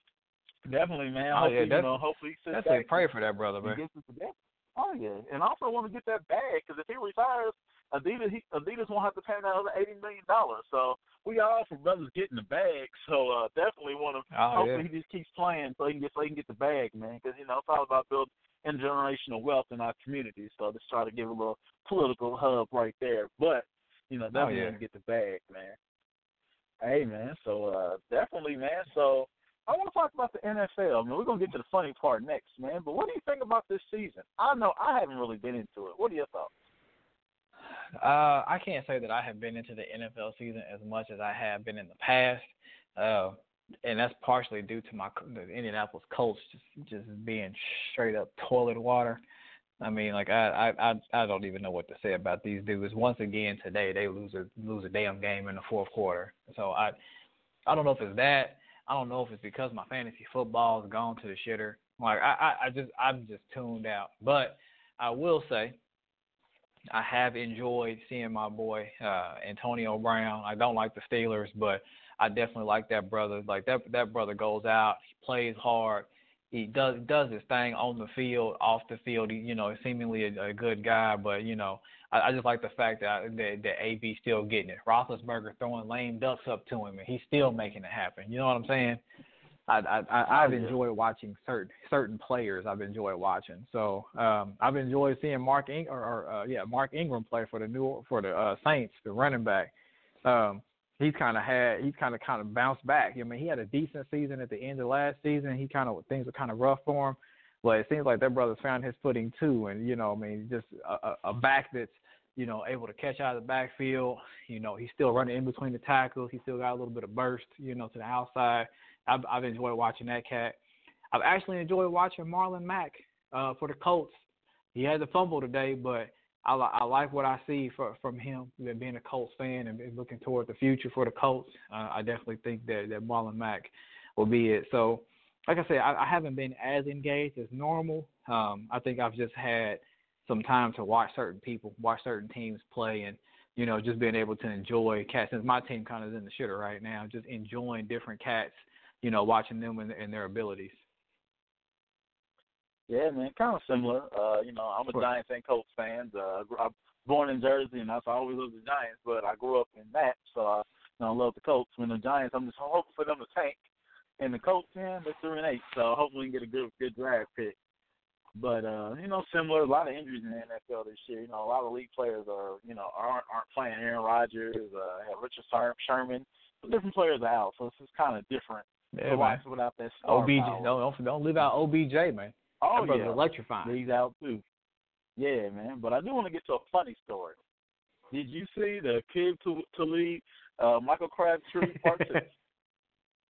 Definitely, man. Oh, hopefully, yeah, you know, hopefully he definitely pray for that brother, man. Gets it together. Oh yeah, and I also want to get that bag because if he retires, Adidas he, Adidas won't have to pay another eighty million dollars. So we all for brothers getting the bag. So uh, definitely want to. Oh, hopefully yeah. he just keeps playing so he can get so he can get the bag, man. Because you know it's all about building intergenerational wealth in our community. So just try to give a little political hub right there. But you know oh, definitely yeah. want to get the bag, man. Hey man, so uh definitely man. So I want to talk about the NFL. Man, we're gonna get to the funny part next, man. But what do you think about this season? I know I haven't really been into it. What are your thoughts? Uh, I can't say that I have been into the NFL season as much as I have been in the past, uh, and that's partially due to my the Indianapolis Colts just just being straight up toilet water. I mean, like I I I don't even know what to say about these dudes. Once again today, they lose a lose a damn game in the fourth quarter. So I I don't know if it's that. I don't know if it's because my fantasy football has gone to the shitter. Like I I, I just I'm just tuned out. But I will say I have enjoyed seeing my boy uh, Antonio Brown. I don't like the Steelers, but I definitely like that brother. Like that that brother goes out, he plays hard, he does does his thing on the field, off the field. He, you know, seemingly a, a good guy, but you know, I, I just like the fact that that, that AB still getting it. Roethlisberger throwing lame ducks up to him, and he's still making it happen. You know what I'm saying? I, I, I've enjoyed watching certain certain players. I've enjoyed watching. So um, I've enjoyed seeing Mark Ing- or, or uh, yeah Mark Ingram play for the new for the uh, Saints, the running back. Um, he's kind of had he's kind of kind of bounced back. I mean, he had a decent season at the end of last season. He kind of things were kind of rough for him, but it seems like that brother's found his footing too. And you know, I mean, just a, a back that's you know able to catch out of the backfield. You know, he's still running in between the tackles. He still got a little bit of burst. You know, to the outside. I've, I've enjoyed watching that cat. I've actually enjoyed watching Marlon Mack uh, for the Colts. He had the fumble today, but I, I like what I see for, from him. Being a Colts fan and looking toward the future for the Colts, uh, I definitely think that that Marlon Mack will be it. So, like I said, I, I haven't been as engaged as normal. Um, I think I've just had some time to watch certain people, watch certain teams play, and you know, just being able to enjoy cats. Since my team kind of is in the shitter right now, just enjoying different cats you know, watching them and, and their abilities. Yeah, man, kind of similar. Uh, you know, I'm a Giants and Colts fan. Uh, I'm born in Jersey, and I always loved the Giants, but I grew up in that, so I, you know, I love the Colts. When the Giants, I'm just hoping for them to tank, and the Colts, yeah, they're three and eight, so hopefully we can get a good, good draft pick. But uh, you know, similar, a lot of injuries in the NFL this year. You know, a lot of league players are, you know, aren't aren't playing. Aaron Rodgers, uh, Richard Sherman, different players are out, so it's just kind of different yeah, man. without that star OBJ, power. don't, don't don't leave out OBJ, man. Oh that yeah, electrifying. He's out too. Yeah, man. But I do want to get to a funny story. Did you see the kid to to lead uh, Michael Crabtree part two?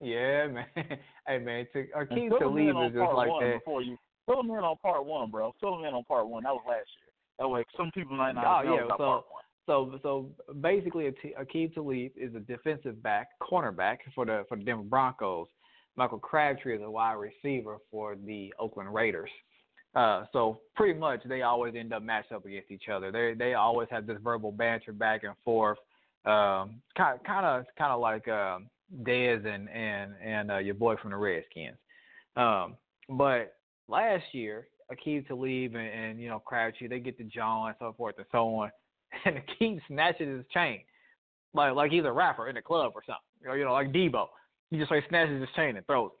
yeah, man. hey, man. To, Aqib Talib is just like that. Before you fill him in on part one, bro. Fill him in on part one. That was last year. That way, some people might not oh, know yeah, about so, part one. So so basically, Aqib Talib is a defensive back, cornerback for the for the Denver Broncos. Michael Crabtree is a wide receiver for the Oakland Raiders. Uh, so pretty much they always end up matched up against each other. They they always have this verbal banter back and forth. Um, kind kind of kind of like um, Dez and and and uh, your boy from the Redskins. Um, but last year, Aqib Talib and, and you know Crabtree they get the jaw and so forth and so on, and Aqib snatches his chain like like he's a rapper in the club or something. Or, you know, like Debo he just like snatches his chain and throws it.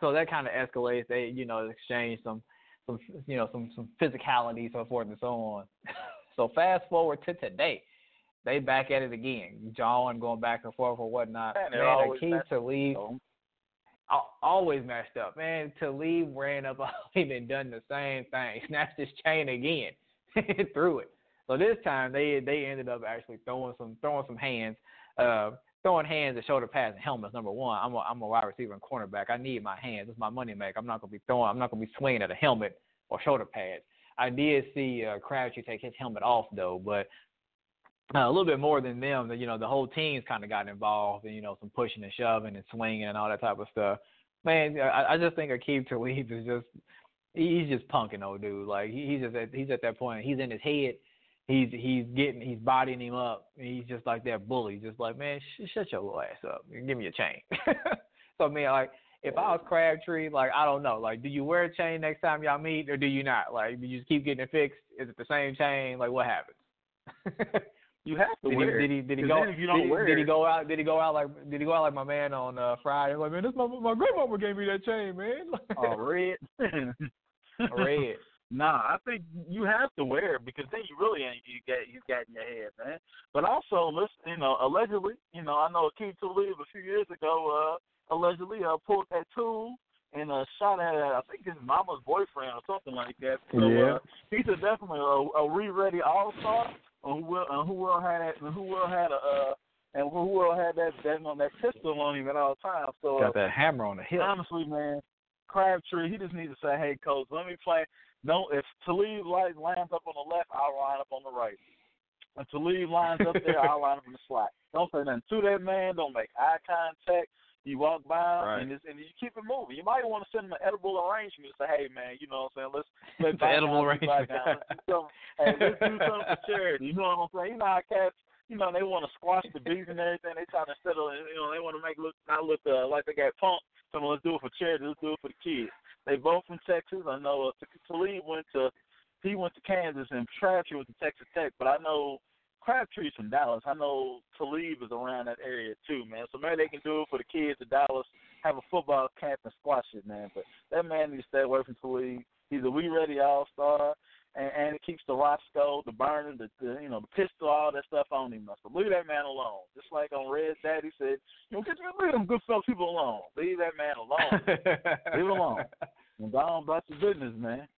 So that kind of escalates. They, you know, exchange some, some, you know, some some physicality, so forth and so on. so fast forward to today, they back at it again, jawing, going back and forth or whatnot. Man, Man Aqib Talib always messed up. Man, Talib ran up on him and done the same thing, snatched his chain again, threw it. So this time they they ended up actually throwing some throwing some hands. Uh, throwing hands and shoulder pads and helmets. Number one, I'm a I'm a wide receiver and cornerback. I need my hands. It's my money maker. I'm not gonna be throwing. I'm not gonna be swinging at a helmet or shoulder pads. I did see uh, Crabtree take his helmet off though, but uh, a little bit more than them. You know, the whole team's kind of got involved and you know some pushing and shoving and swinging and all that type of stuff. Man, I, I just think Aqib Talib is just he's just punking old dude. Like he, he's just at, he's at that point. He's in his head he's he's getting he's bodying him up. And he's just like that bully, just like man, sh- shut your little ass up give me a chain. so I mean, like if I was Crabtree, like I don't know, like do you wear a chain next time y'all meet or do you not? Like do you just keep getting it fixed? Is it the same chain? Like what happens? you have to did wear he, Did he did he go? If you don't did, did he go out? Did he go out like? Did he go out like my man on uh, Friday? Like man, this my my grandmama gave me that chain, man. oh, red. red. Nah, I think you have to wear it because then you really ain't you get you got in your head, man. But also, listen, you know, allegedly, you know, I know Aqib Talib a few years ago, uh, allegedly uh, pulled that tool and uh, shot at I think his mama's boyfriend or something like that. So yeah. uh, he's a definitely a, a re-ready all star. Who will uh, who will had that, who will had a uh, and who will had that that on that pistol on him at all times. So got that hammer on the hip. Honestly, man, Crabtree, he just needs to say, "Hey, coach, let me play." No, if Talib lines up on the left, I'll line up on the right. If Talib lines up there, I'll line up in the slot. Don't say nothing to that man. Don't make eye contact. You walk by right. and, and you keep it moving. You might want to send him an edible arrangement and say, "Hey, man, you know what I'm saying? Let's let's the edible arrangement. Do hey, let's do something for charity. You know what I'm saying? You know how cats you know, they want to squash the beef and everything. They try to settle, you know, they want to make look not look uh, like they got punked. So let's do it for charity. Let's do it for the kids. They both from Texas. I know uh, Talib went to he went to Kansas and Crabtree went to Texas Tech, but I know Crabtree's from Dallas. I know Talib is around that area too, man. So maybe they can do it for the kids of Dallas, have a football camp and squash it, man. But that man needs to stay away from Talib. He's a we ready all star and, and it keeps the Roscoe, the burner, the, the you know, the pistol, all that stuff on him. So leave that man alone. Just like on Red Daddy said, you know, get leave them good fellow people alone. Leave that man alone. leave him alone. And go on about your business, man.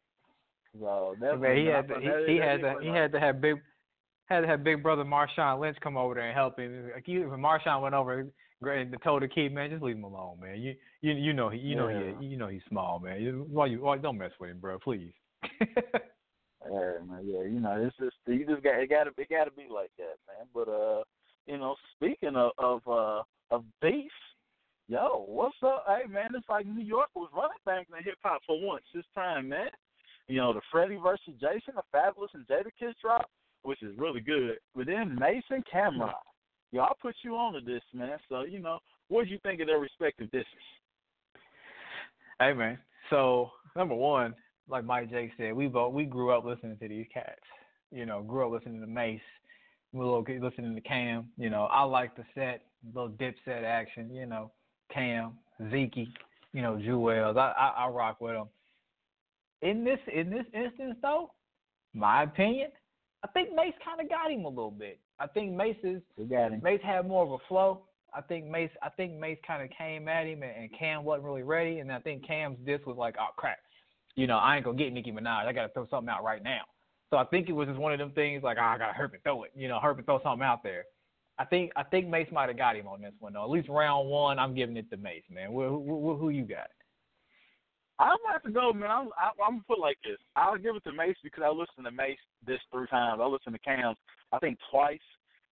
So that's man, he had to, he, he had to he had to have big had to have big brother Marshawn Lynch come over there and help him. Like you, Marshawn went over and told the kid, man, just leave him alone, man. You you you know he you know yeah. he you know he's small, man. Why you why don't mess with him, bro, please. Yeah, man. Yeah, you know, it's just you just got it. Got to it got to be like that, man. But uh, you know, speaking of of uh of beef, yo, what's up? Hey, man, it's like New York was running things in hip hop for once this time, man. You know, the Freddie versus Jason, the Fabolous and Jadakiss drop, which is really good. But then Mase and Cam'ron. yo, I'll put you on to this, man. So you know, what do you think of their respective dishes? Hey, man. So number one, like Mike J said, we both we grew up listening to these cats. You know, grew up listening to Mase, we little listening to Cam. You know, I like the set, little dip set action. You know, Cam, Zeke, you know, Juelz. I, I I rock with them. In this in this instance, though, my opinion, I think Mase kind of got him a little bit. I think Mase is Mase had more of a flow. I think Mase I think Mase kind of came at him and, and Cam wasn't really ready, and I think Cam's diss was like, oh crap, you know, I ain't gonna get Nicki Minaj. I gotta throw something out right now. So I think it was just one of them things like, oh, I gotta hurry and throw it. You know, hurry and throw something out there. I think I think Mase might have got him on this one though. At least round one, I'm giving it to Mase, man. Who, who, who you got? I'm about to go, man. I'm, I, I'm gonna put it like this. I'll give it to Mase because I listened to Mase this three times. I listened to Cam, I think twice.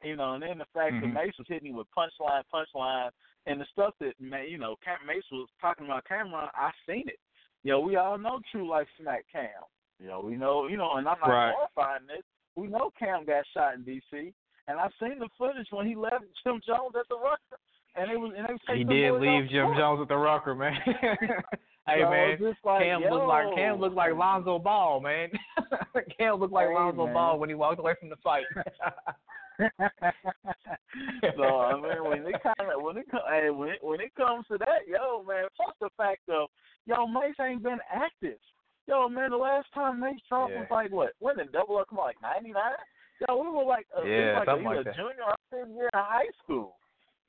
You know, and then the fact mm-hmm. that Mase was hitting me with punchline, punchline, and the stuff that you know, Mase was talking about Cam'ron. I seen it. You know, we all know True Life Smack Cam. You know, we know, you know, and I'm not right. glorifying this. We know Cam got shot in D.C. And I've seen the footage when he left Jim Jones at the Rucker, and it was and they he did leave Jim court. Jones at the Rucker, man. hey so man, like, Cam yo. looked like Cam looked like Lonzo Ball, man. Cam looked like hey, Lonzo man. Ball when he walked away from the fight. so I mean, when it kind of when it hey, when it, when it comes to that, yo man, plus the fact of yo Mase ain't been active. Yo man, the last time Mase dropped Yeah. was like what? When did double up come on, like ninety nine? Yo, we were like uh, a, Yeah, was like something either like that. junior or senior year in high school.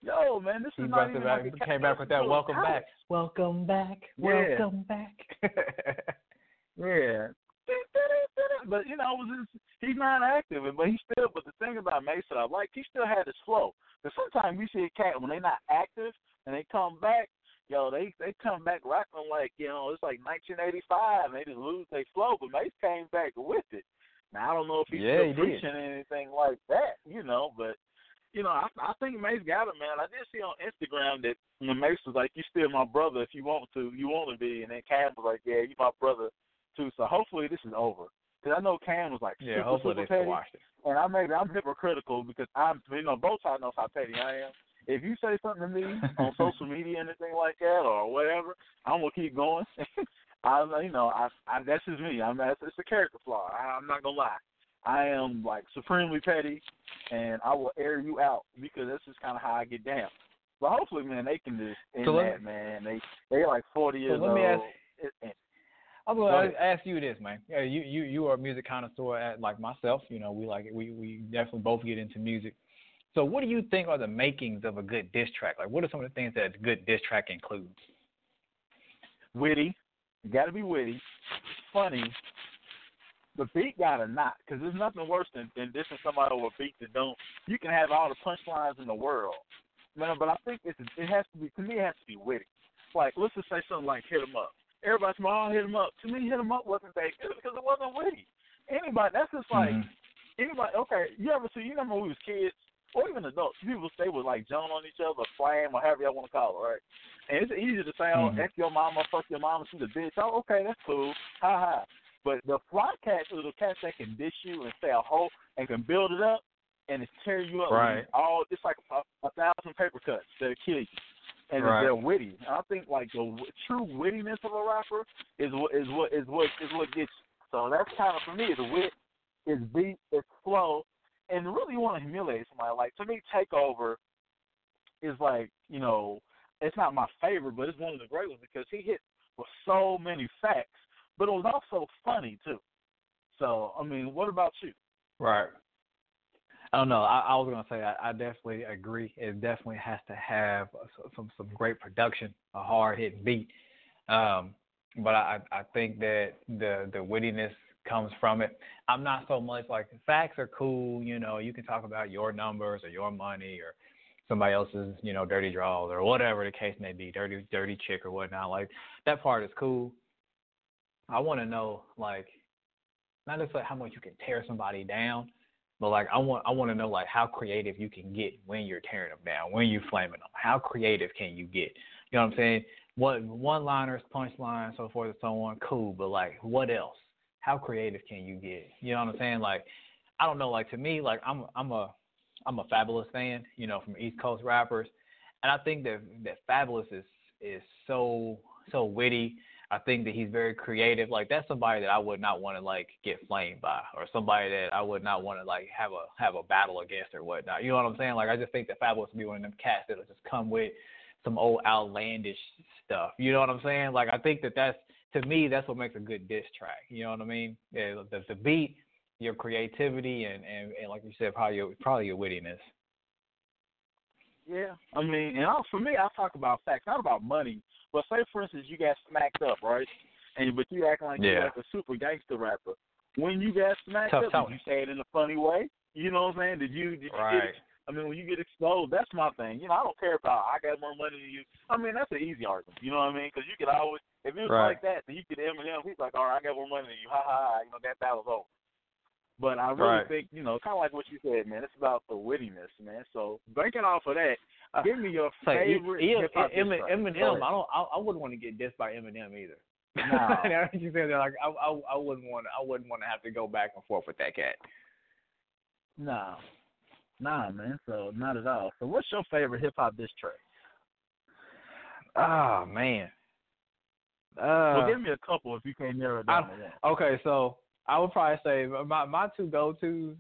Yo man, this he is not even back, like came back with that Catholic welcome back. Welcome back. Welcome back. Yeah. But you know, was just, he's not active, but he still. But the thing about Mason, I like he still had his flow. But sometimes we see a cat when they're not active and they come back, yo, they they come back rocking like you know it's like 1985. And they just lose their flow, but Mase came back with it. Now I don't know if he's Yeah, still he did. preaching anything like that, you know, but. You know, I, I think Mase got it, man. I did see on Instagram that when Mase was like, "You still my brother if you want to, you want to be," and then Cam was like, "Yeah, you my brother too." So hopefully this is over. Because I know Cam was like yeah, super, hopefully super petty, and I maybe I'm hypocritical because I'm you know both sides knows how petty I am. If you say something to me on social media, anything like that, or whatever, I'm gonna keep going. I you know I, I that's just me. I'm that's it's a character flaw. I, I'm not gonna lie. I am like supremely petty, and I will air you out because that's just kind of how I get down. But hopefully, man, they can just end So let that, man. They they like 40 years let me old. ask- It- it- I'm gonna ask you this, man. Yeah, you you you are a music connoisseur at like myself. You know, we like we we definitely both get into music. So, what do you think are the makings of a good diss track? Like, what are some of the things that a good diss track includes? Witty, got to be witty, funny. The beat got to not, because there's nothing worse than, than dissing somebody over a beat that don't. You can have all the punchlines in the world, man, but I think it's it has to be to me it has to be witty. Like, let's just say something like "Hit 'em up." Everybody's like, "Oh, hit 'em up." To me, "Hit 'em up" wasn't that good because it wasn't witty. Anybody, that's just like mm-hmm. anybody. Okay, you ever see? You remember when we was kids? or even adults, people stay with like John on each other, flame, or however y'all want to call it, right? And it's easy to say, oh, mm-hmm. F your mama, fuck your mama, she's a bitch. Oh, okay, that's cool. Ha ha. But the fly cats are the cats that can dish you and say a whole and can build it up and it's tear you up. Right. All it's like a, a thousand paper cuts that kill you. And right. they're witty. And I think like the true wittiness of a rapper is what is what is what is what gets you. So that's kind of for me. The wit is beat, it's flow, and really you want to humiliate somebody. Like to me, Takeover is like you know it's not my favorite, but it's one of the great ones because he hit with so many facts, but it was also funny too. So I mean, what about you? Right. I don't know. I, I was gonna say I, I definitely agree. It definitely has to have some some great production, a hard hitting beat. Um, but I I think that the the wittiness comes from it. I'm not so much like facts are cool, you know, you can talk about your numbers or your money or somebody else's, you know, dirty draws or whatever the case may be, dirty dirty chick or whatnot. Like that part is cool. I wanna know like not just like how much you can tear somebody down, but like I want I want to know like how creative you can get when you're tearing them down, when you're flaming them. How creative can you get? You know what I'm saying? What one liners, punchlines, so forth and so on, cool. But like what else? how creative can you get? You know what I'm saying? Like, I don't know. Like to me, like I'm I'm a I'm a Fabolous fan. You know, from East Coast rappers, and I think that that Fabolous is is so so witty. I think that he's very creative. Like that's somebody that I would not want to like get flamed by, or somebody that I would not want to like have a have a battle against or whatnot. You know what I'm saying? Like I just think that Fabolous would be one of them cats that'll just come with some old outlandish stuff. You know what I'm saying? Like I think that that's to me, that's what makes a good diss track. You know what I mean? Yeah, the, the beat, your creativity, and, and, and like you said, probably your, probably your wittiness. Yeah, I mean, and also, for me, I talk about facts, not about money. But say, for instance, you got smacked up, right? And but you acting like yeah. you're like a super gangster rapper. When you got smacked Tough up, did you say it in a funny way? You know what I'm saying? Did you did you right. get I mean, when you get exposed, that's my thing. You know, I don't care about I got more money than you. I mean, that's an easy argument. You know what I mean? Because you could always, if it was right. like that, then you could Eminem. He's like, all right, I got more money than you. Ha ha ha. You know, that battle's over. But I really right. think, you know, kind of like what you said, man. It's about the wittiness, man. So banking off of that, uh, give me your favorite e- hip hop Eminem, Eminem I don't. I, I wouldn't want to get dissed by Eminem either. No. you said that, like I, I, I wouldn't want. I wouldn't want to have to go back and forth with that cat. No. Nah, man. So not at all. So what's your favorite hip hop diss track? Oh man. Uh, well, give me a couple if you can't narrow it down. Okay, so I would probably say my my two go tos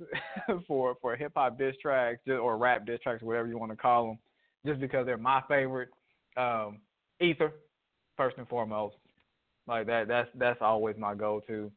for for hip hop diss tracks or rap diss tracks, whatever you want to call them, just because they're my favorite. Um, Ether, first and foremost, like that. That's that's always my go to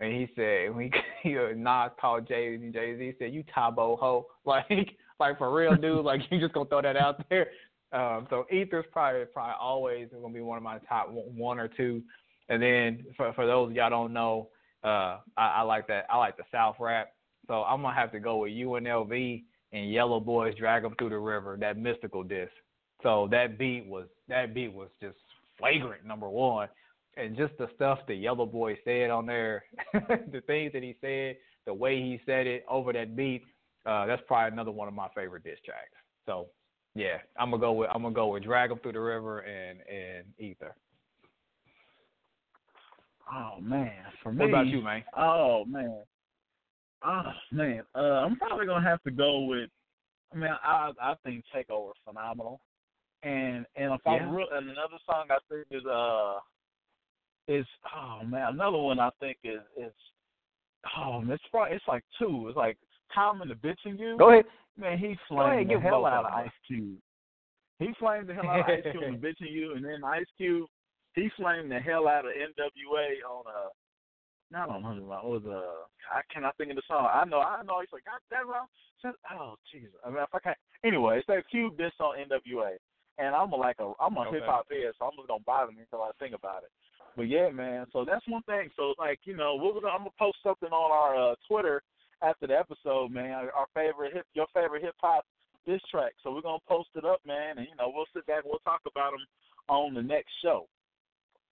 and he said when he Nas called Jay Z, Jay Z said you Tae Bo ho like like for real dude like you just gonna throw that out there. Um, so Ether's probably probably always gonna be one of my top one or two, and then for for those y'all don't know, uh, I, I like that I like the South rap. So I'm gonna have to go with UNLV and Yellow Boys drag them through the river that Mystikal disc. So that beat was that beat was just flagrant number one and just the stuff the Yellow Boy said on there, the things that he said, the way he said it over that beat, uh, that's probably another one of my favorite diss tracks. So yeah, I'm gonna go with I'm gonna go with Drag 'em through the river and and Ether. Oh man, for me. What about you, man? Oh man, oh man. Uh, I'm probably gonna have to go with. I mean, I I think Takeover phenomenal, and and if yeah. I real and another song I think is uh is oh man, another one I think is is oh it's probably it's like two. It's like Tom and the Bitch and You. Go ahead. Man, he flamed the hell out of Ice Cube. He flamed the hell out of Ice Cube and the Bitch and You, and then Ice Cube he flamed the hell out of NWA on uh not on Hundred Round. What was uh I cannot think of the song. I know I know he's like God that round oh Jesus. I mean if I can't anyway, it's that Cube diss on NWA. And I'm a, like a I'm a Okay. hip hop head, so I'm just gonna bother me until I think about it. But yeah, man. So that's one thing. So like you know, what was I'm gonna post something on our uh, Twitter after the episode, man. Our, our favorite hip, your favorite hip hop diss track. So we're gonna post it up, man, and you know we'll sit back and we'll talk about them on the next show.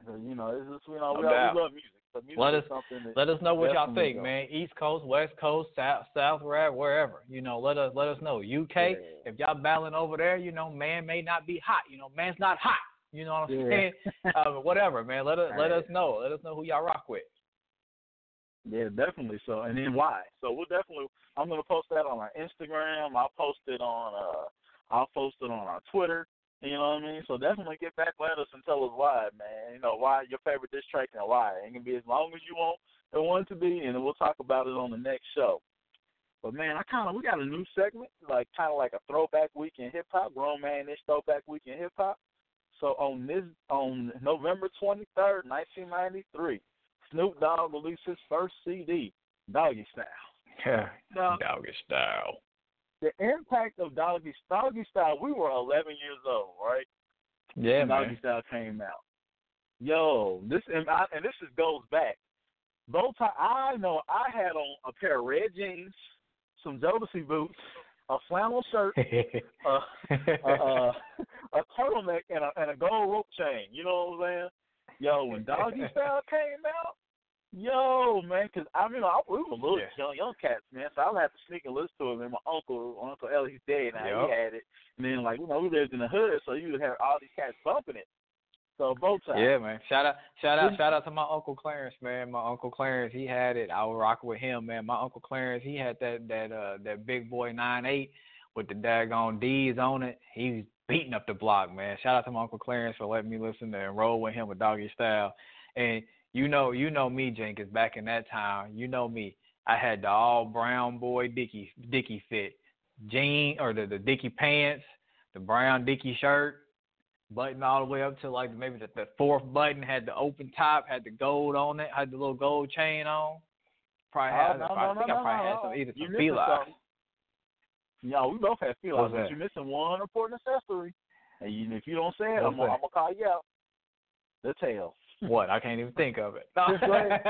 So, you know, it's just you know No we, all, we love music. So music Let is us- something that Let us know what y'all think, man. East Coast, West Coast, South, South, wherever, wherever. You know, let us let us know. UK, Yeah. if y'all battling over there, you know, man may not be hot. You know, man's not hot. You know what I'm Yeah. saying? uh, whatever, man. Let us let us know. Let us know who y'all rock with. Yeah, definitely. So, and then why? So we'll definitely. I'm gonna post that on our Instagram. I'll post it on. uh I'll post it on our Twitter. You know what I mean? So definitely get back at us and tell us why, man. You know why your favorite diss track and why. It can be as long as you want it want to be, and we'll talk about it on the next show. But man, I kind of we got a new segment, like kind of like a throwback week in hip hop, grown man ish throwback week in hip hop. So on this on November 23rd, 1993, Snoop Dogg released his first CD, Doggy Style. Yeah, Now, doggy style. The impact of Doggy Doggy Style, we were 11 years old, right? Yeah, when Doggy. Style came out. Yo, this and, I, and this just goes back. Both I know I had on a pair of red jeans, some Jodeci boots, a flannel shirt, uh, a, a, a turtleneck, and a, and a gold rope chain. You know what I'm saying? Yo, when Doggy Style came out, yo man, 'cause I mean I, we were little Yeah. young young cats, man. So I would have to sneak and listen to it. And my uncle, Uncle Ellie, he's dead now. Yup. He had it, and then like you know we lived in the hood, so you would have all these cats bumping it. So both sides. Yeah, man. Shout out, shout out, shout out to my uncle Clarence, man. My uncle Clarence, he had it. I was rocking with him, man. My uncle Clarence, he had that that uh that big boy nine eight with the daggone D's on it. He was beating up the block, man. Shout out to my uncle Clarence for letting me listen to and roll with him with Doggy Style. And you know, you know me, Jenkins. Back in that time, you know me. I had the all brown boy Dickie Dickie fit, jean or the the Dickie pants, the brown Dickie shirt button all the way up to like maybe the, the fourth button had the open top, had the gold on it, had the little gold chain on. Probably Oh, had, no, I no, no, think no, I probably no, had no. some either some something. Yeah, we both have feelings, but you're missing one important accessory. And you, if you don't say it, I'm, gonna- I'm gonna call you out. The tail. What? I can't even think of it. Fifth grade-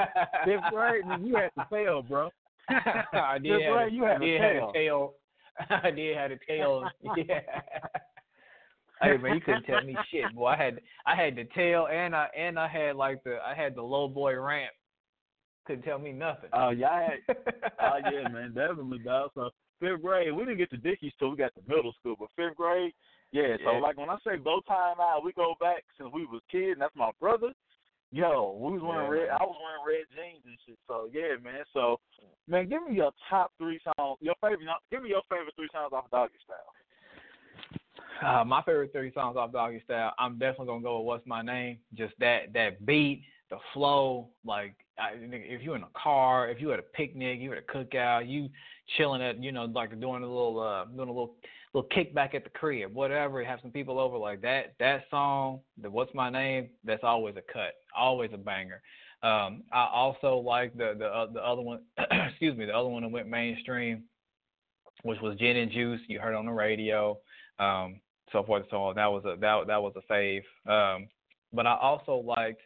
Fifth grade, you had the tail, bro. I did Fifth have, grade, you had did tail. have. I did have a tail. Yeah. hey man, you couldn't tell me shit, boy. I had I had the tail and I and I had like the I had the low boy ramp. Couldn't tell me nothing. Oh yeah, I had Oh yeah, man, definitely, dog. So fifth grade, we didn't get to Dickies till we got to middle school, but fifth grade, yeah. So Yeah. like when I say Bowtie and I, we go back since we was kids. And that's my brother. Yo, we was wearing Yeah, red. man. I was wearing red jeans and shit. So yeah, man. So man, give me your top three songs. Your favorite. Give me your favorite three songs off Doggy Style. Uh, my favorite three songs off Doggy Style, I'm definitely gonna go with What's My Name. Just that that beat, the flow. Like I, if you in a car, if you at a picnic, you at a cookout, you chilling at you know like doing a little uh doing a little little kickback at the crib, whatever. Have some people over like that. That song, the What's My Name, that's always a cut, always a banger. Um, I also like the the uh, the other one. excuse me, the other one that went mainstream, which was Gin and Juice. You heard on the radio. Um, so forth and so on. That was a that that was a fave. Um, but I also liked,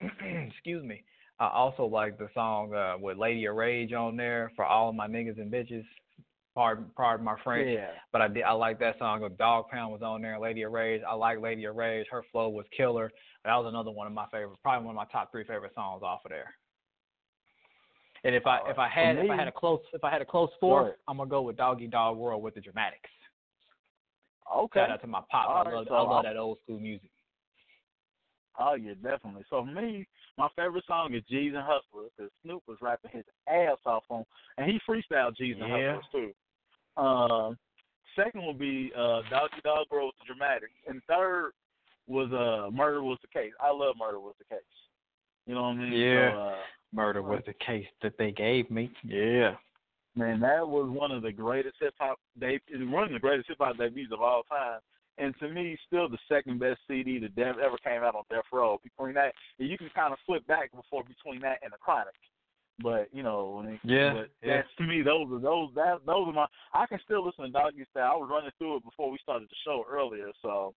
excuse me, I also liked the song uh, with Lady of Rage on there for all of my niggas and bitches. Pardon, pardon my French, Yeah. but I did I like that song. Dog Pound was on there. Lady of Rage, I like Lady of Rage. Her flow was killer. That was another one of my favorite, probably one of my top three favorite songs off of there. And if I if I had if I had a close if I had a close fourth, ahead. I'm gonna go with Doggy Dog World with the Dramatics. Okay. Shout out to my pop. All I right, love so I love I'll- that old school music. Oh yeah, definitely. So for me, my favorite song is G's and Hustlers because Snoop was rapping his ass off on, and he freestyled G's and Yeah. Hustlers too. Um, second would be uh, Doggy Dog Bro with the Dramatic, and third was uh, Murder Was the Case. I love Murder Was the Case. You know what I mean? Yeah. So, uh, Murder was the case that they gave me. Yeah. man, that was one of the greatest hip hop they one of the greatest hip hop debuts of all time. and to me, still the second best CD that Dev ever came out on Death Row. Between that, and you can kind of flip back before between that and the Chronic. But you know, it, yeah, but yeah. that's to me those are those that those are my. I can still listen to Doggy Style. I was running through it before we started the show earlier, so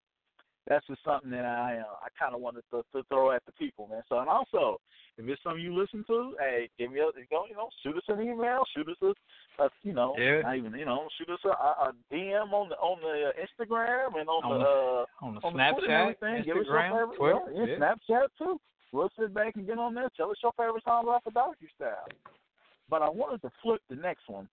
that's just something that I uh, I kind of wanted to, to throw at the people, man. So and also, if it's something you listen to, hey, give me a go, you know, shoot us an email, shoot us a, a you know, yeah. not even you know, shoot us a, a DM on the on the Instagram and on, on the, uh, on the on Snapchat, the and everything. Give us Instagram, Twitter, yeah, yeah. Snapchat too. We'll sit back and get on this. Tell us your favorite song off of Doggy Style. But I wanted to flip the next one.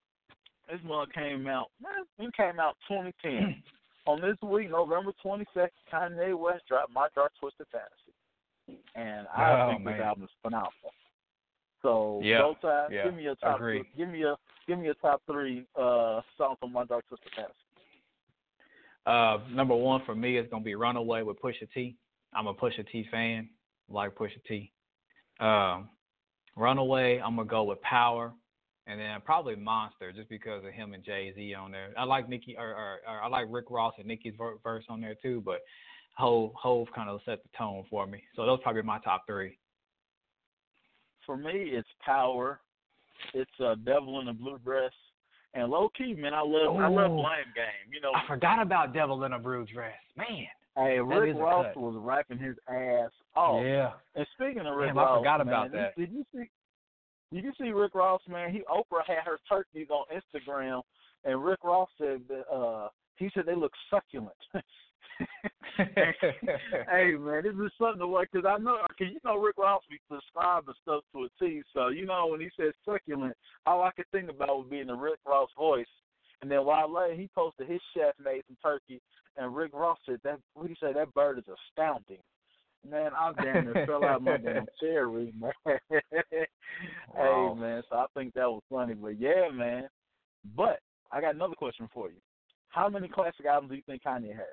This one came out, man, it came out 2010. On this week, November 22nd, Kanye West dropped My Dark Twisted Fantasy. And I Oh, think man. this album is phenomenal. So, Roll Tide, yeah, give me your top give me a give me a top three uh songs from My Dark Twisted Fantasy. Uh, number one for me is gonna be Runaway with Pusha T. I'm a Pusha T fan, like Pusha T. Um, Runaway, I'm gonna go with Power, and then probably Monster, just because of him and Jay Z on there. I like Nicki, or, or, or I like Rick Ross and Nicki's verse on there too, but Hove Hove kind of set the tone for me. So those probably my top three. For me, it's Power. It's uh, Devil in a Blue Dress. And low key, man, I love I love Ooh. Blame Game. You know, I forgot about Devil in a Blue Dress, man. Hey, Rick Ross cut. was rapping his ass off. Yeah. And speaking of Rick Damn, Ross, I forgot man, about did- that. Did you see? Did you see Rick Ross, man? He Oprah had her turkeys on Instagram, and Rick Ross said that uh he said they look succulent. hey man, this is something to work because I know, cause you know Rick Ross be describing stuff to a T. So you know when he says succulent, all I could think about would be in the Rick Ross voice. And then Wale, he posted his chef made some turkey, and Rick Ross said that what he said that bird is astounding. Man, I damn near fell out my damn chair reading that. Wow. Hey man, so I think that was funny, but yeah, man. But I got another question for you. How many classic albums do you think Kanye has?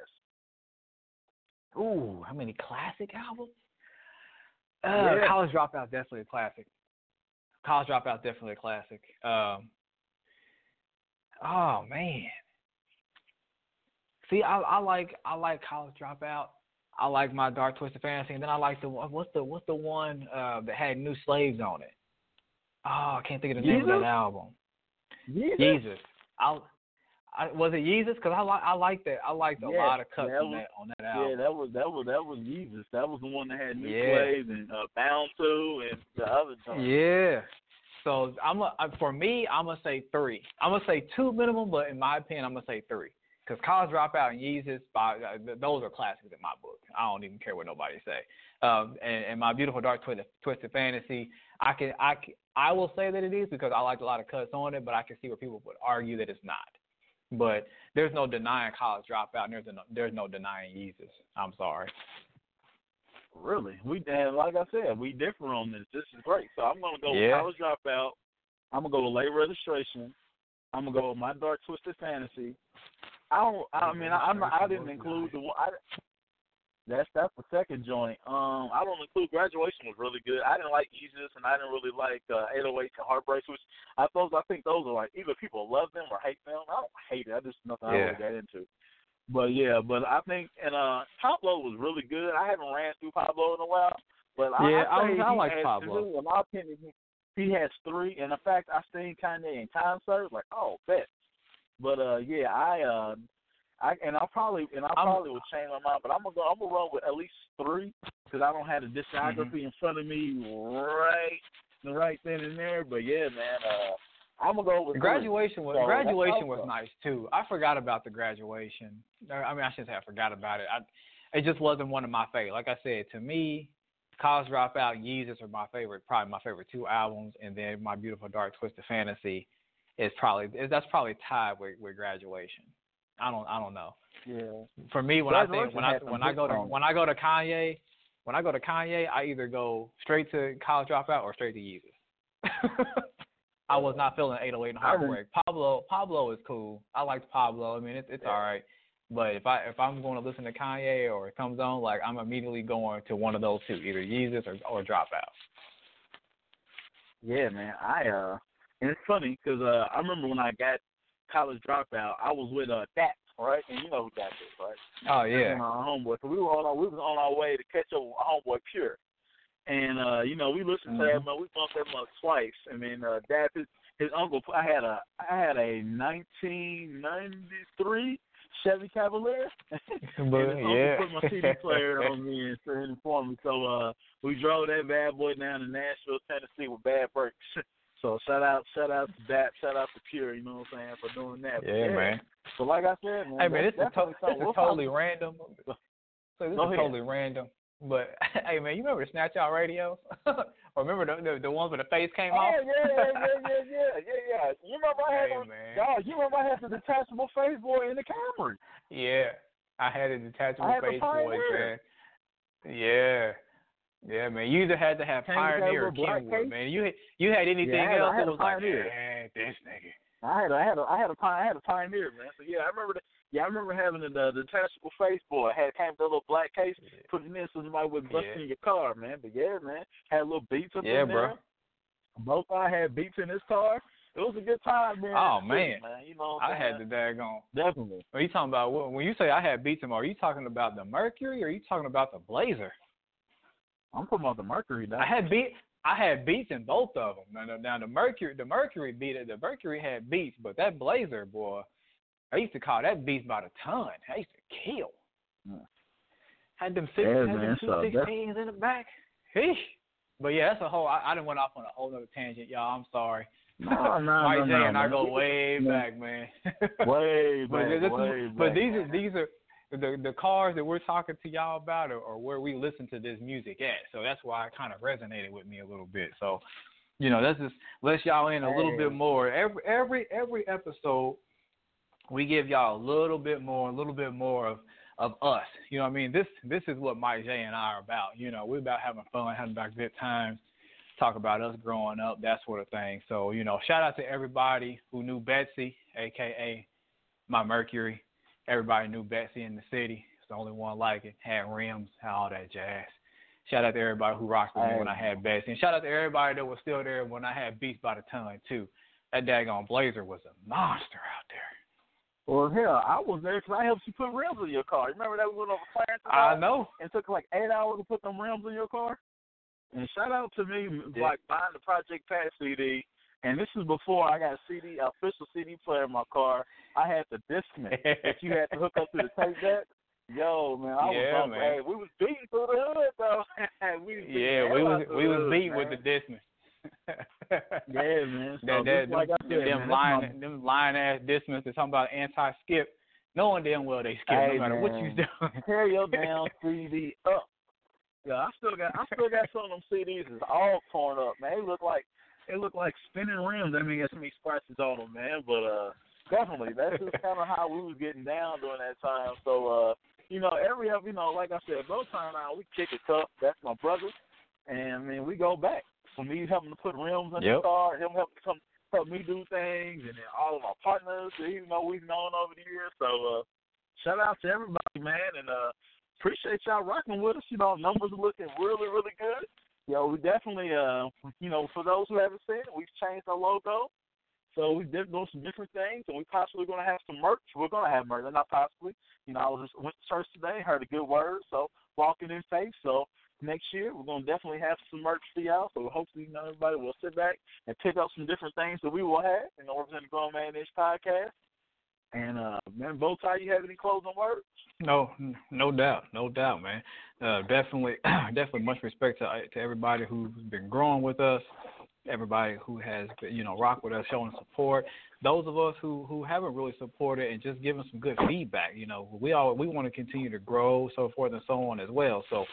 Ooh, how many classic albums? Uh, Yeah. College Dropout definitely a classic. College Dropout definitely a classic. Um, oh man. See, I, I like I like College Dropout. I like my Dark Twisted Fantasy, and then I like the one- what's the what's the one uh, that had New Slaves on it? Oh, I can't think of the name of that album. Yeah. Jesus. I, I was it Yeezus? Because I like I like that. I liked a Yeah, lot of cuts that on was- that on that album. Yeah, that was that was that was Yeezus. That was the one that had New Yeah. Slaves and uh, Bound to and the other joint. Yeah. So I'm a, for me, I'm gonna say three. I'm gonna say two minimum, but in my opinion, I'm gonna say three. Because College Dropout and Yeezus, by, uh, those are classics in my book. I don't even care what nobody say. Um, and, and my beautiful dark twisted, twisted fantasy, I can I I will say that it is because I liked a lot of cuts on it, but I can see where people would argue that it's not. But there's no denying College Dropout, and there's no, there's no denying Yeezus. I'm sorry. Really, we and like I said, we differ on this. This is great. So I'm gonna go Yeah. with College Dropout. I'm gonna go with Late Registration. I'm gonna go with My Dark Twisted Fantasy. I don't. I mean, I, I'm. I didn't include the. one- I, that's that's the second joint. Um, I don't include Graduation was really good. I didn't like Yeezus, and I didn't really like uh, 808 and Heartbreaks, which I suppose I think those are like either people love them or hate them. I don't hate it. I just nothing I really got into. But yeah, but I think and uh Pablo was really good. I haven't ran through Pablo in a while, but Yeah, I, I I, I like Pablo. In my opinion, he, he has three. And in fact, I seen Kanye in concert. Like, oh, bet. But uh, yeah, I uh, I and I'll probably and I I'm- probably would change my mind. But I'm gonna go. I'm gonna run with at least three because I don't have the Mm-hmm. discography in front of me right the right then and there. But yeah, man. Uh, I'm gonna go with graduation was So, graduation was nice too. I forgot about the graduation. I mean, I shouldn't say I forgot about it. I, it just wasn't one of my favorite. Like I said, to me, College Dropout, and Yeezus are my favorite, probably my favorite two albums, and then My Beautiful Dark Twisted Fantasy is probably is, that's probably tied with, with Graduation. I don't I don't know. Yeah. For me, when I think when I when I go to when I go to Kanye, when I go to Kanye, I either go straight to College Dropout or straight to Yeezus. I was not feeling 808 and Heartbreak. Pablo Pablo is cool. I liked Pablo. I mean, it's it's Yeah. all right. But if I if I'm going to listen to Kanye or it comes on, like I'm immediately going to one of those two, either Yeezus or or Dropout. Yeah, man. I uh, and it's funny because uh, I remember when I got college dropout, I was with uh Daps right? And you know who Dap is, right? Oh yeah. Our homeboy. So we were on our we was on our way to catch up with homeboy Pure. And uh, you know, we listened mm-hmm. to that man, we bumped that mother twice. I mean, uh Dap his his uncle I had a I had a nineteen ninety three Chevy Cavalier. and his yeah. uncle put my CD player on me and it for me. So uh we drove that bad boy down to Nashville, Tennessee with bad brakes. So shout out, shout out to that, shout out to Pure, you know what I'm saying, for doing that. Yeah, yeah. man. So like I said, man, hey man, this is, to- this is totally random. So this Go is totally random. But hey man, you remember the Snatch Out radios? or remember the, the the ones where the face came oh, off? yeah, yeah, yeah, yeah, yeah, yeah, yeah. You remember I had Hey, man. y'all, you remember I had the detachable face boy in the Camry. Yeah, I had a detachable I had face boy, man. Yeah, yeah, man. You either had to have Pioneer or Kenwood, man. You you had anything Yeah, had else, I had it a was like, man, this nigga. I had a, I had a, I had a, I had a Pioneer, man. So yeah, I remember the, yeah, I remember having the, uh, the detachable face boy. Had came with a little black case, put it in so somebody would bust Yeah. in your car, man. But yeah, man, had little beats up Yeah, in there. bro. Both I had beats in his car. It was a good time, man. Oh, in the man. man. You know, I had the daggone. definitely. Are you talking about when when you say I had beats in him? Are you talking about the Mercury or are you talking about the Blazer? I'm talking about the Mercury. Dog. I had beat. I had beats in both of them. Now, now- now the Mercury, the Mercury beat it. The Mercury had beats, but that Blazer boy, I used to call that beast by the ton. I used to kill. Yeah. Had them six, Yeah, had man, them two sixteens in the back. Hey. But yeah, that's a whole. I, I done went off on a whole other tangent, y'all. I'm sorry. No, no, no, J no, and I go way back, man. Way but back, this way is, but back, these are these are the the cars that we're talking to y'all about are, are where we listen to this music at. So that's why it kind of resonated with me a little bit. So, you know, that's just let y'all in a little Hey. bit more. Every every every episode, we give y'all a little bit more, a little bit more of of us. You know what I mean? This this is what Mike J and I are about. You know, we're about having fun, having about good times, talk about us growing up, that sort of thing. So, you know, shout out to everybody who knew Betsy, aka my Mercury. Everybody knew Betsy in the city. It's the only one like it. Had rims, had all that jazz. Shout out to everybody who rocked with me when I had Betsy. And shout out to everybody that was still there when I had Beats by the ton too. That daggone Blazer was a monster out there. Well, hell, I was there because I helped you put rims in your car. You remember that we went over Clarence? I know. It took like eight hours to put them rims in your car. And shout out to me, Yeah. like buying the Project Pat CD. And this is before I got a CD, official CD player in my car. I had the Discman that you had to hook up to the tape deck. Yo, man, I Yeah, was man. Hey, we was beating through the hood though. we Yeah, we was we was beat with the Discman. Yeah, man. So that, that, like I them, said, them man, lying, my- them lying ass. They're talking about anti skip. Knowing damn well they skip Hey, no matter what you man. do. tear your damn CD up. Yeah, I still got I still got some of them CDs is all torn up, man. They look like they look like spinning rims. I mean, got so many scratches on them, man. But uh, definitely, that's just kind of how we was getting down during that time. So uh, you know, every you know, like I said, both time out we kick it tough. That's my brother, and I mean, we go back. For me helping to put rims in the car, him helping come help me do things, and then all of our partners that you know we've known over the years. So uh, shout out to everybody, man, and uh, appreciate y'all rocking with us. You know, numbers are looking really, really good. Yo, we definitely, uh, you know, for those who haven't seen it, we've changed our logo. So we did doing some different things, and we possibly going to have some merch. We're going to have merch, not possibly. You know, I was just went to church today, heard a good word, so walking in faith. So next year we're going to definitely have some merch for y'all. So hopefully, you know, everybody will sit back and pick up some different things that we will have. in know, representing the Grown Man Ish podcast. And uh, man, Bowtie, you have any closing words? No, no doubt, no doubt, man. Uh, definitely, definitely much respect to to everybody who's been growing with us, everybody who has you know rock with us, showing support. Those of us who who haven't really supported and just giving some good feedback. You know, we all we want to continue to grow, so forth and so on as well. So,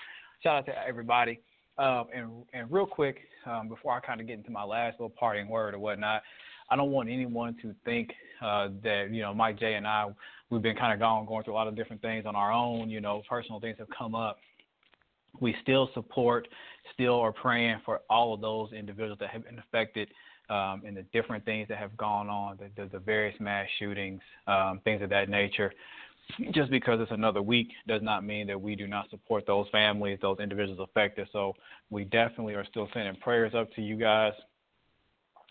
shout out to everybody. Um, and and real quick, um, before I kind of get into my last little parting word or whatnot, I don't want anyone to think uh, that you know Mike J and I we've been kind of gone going through a lot of different things on our own. You know, personal things have come up. We still support, still are praying for all of those individuals that have been affected um, and the different things that have gone on, the, the, the various mass shootings, um, things of that nature. Just because it's another week does not mean that we do not support those families, those individuals affected. So we definitely are still sending prayers up to you guys,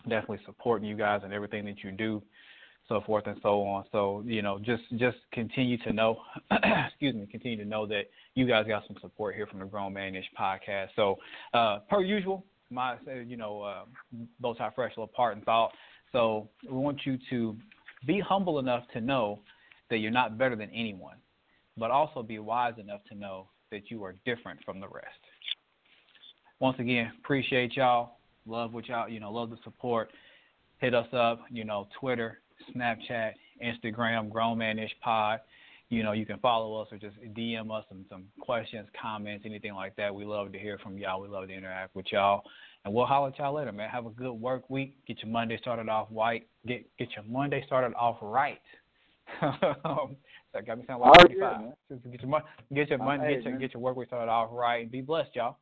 definitely supporting you guys and everything that you do. so forth and so on. So you know, just just continue to know, excuse me, continue to know that you guys got some support here from the Grown Manish podcast. So uh, per usual, my you know uh, Bowtie fresh little part and thought. So we want you to be humble enough to know that you're not better than anyone, but also be wise enough to know that you are different from the rest. Once again, appreciate y'all. Love what y'all, you know, love the support. Hit us up, you know, Twitter, Snapchat, Instagram, Grown Manish Pod. You know, you can follow us or just DM us some, some questions, comments, anything like that. We love to hear from y'all. We love to interact with y'all. And we'll holler at y'all later, man. Have a good work week. Get your Monday started off white. Get get your Monday started off right. that got me sounding like 45. Get your, get your Monday, get your, get your work week started off right. And be blessed, y'all.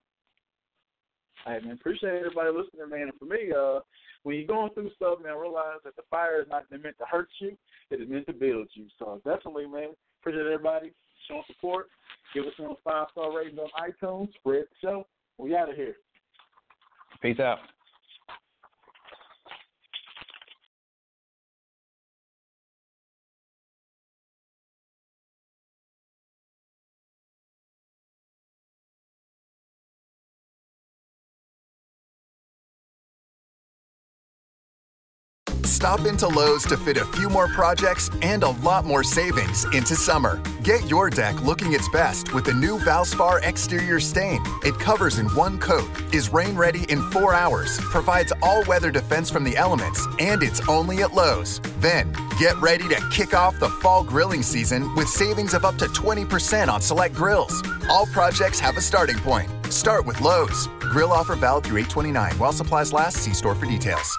Hey man, appreciate everybody listening, man. And for me, uh, when you're going through stuff, man, realize that the fire is not meant to hurt you; it is meant to build you. So definitely, man, appreciate everybody showing support. Give us a five star rating on iTunes. Spread the show. We out of here. Peace out. Stop into Lowe's to fit a few more projects and a lot more savings into summer. Get your deck looking its best with the new Valspar exterior stain. It covers in one coat, is rain ready in four hours, provides all weather defense from the elements, and it's only at Lowe's. Then, get ready to kick off the fall grilling season with savings of up to 20% on select grills. All projects have a starting point. Start with Lowe's. Grill offer valid through 829 while supplies last. See store for details.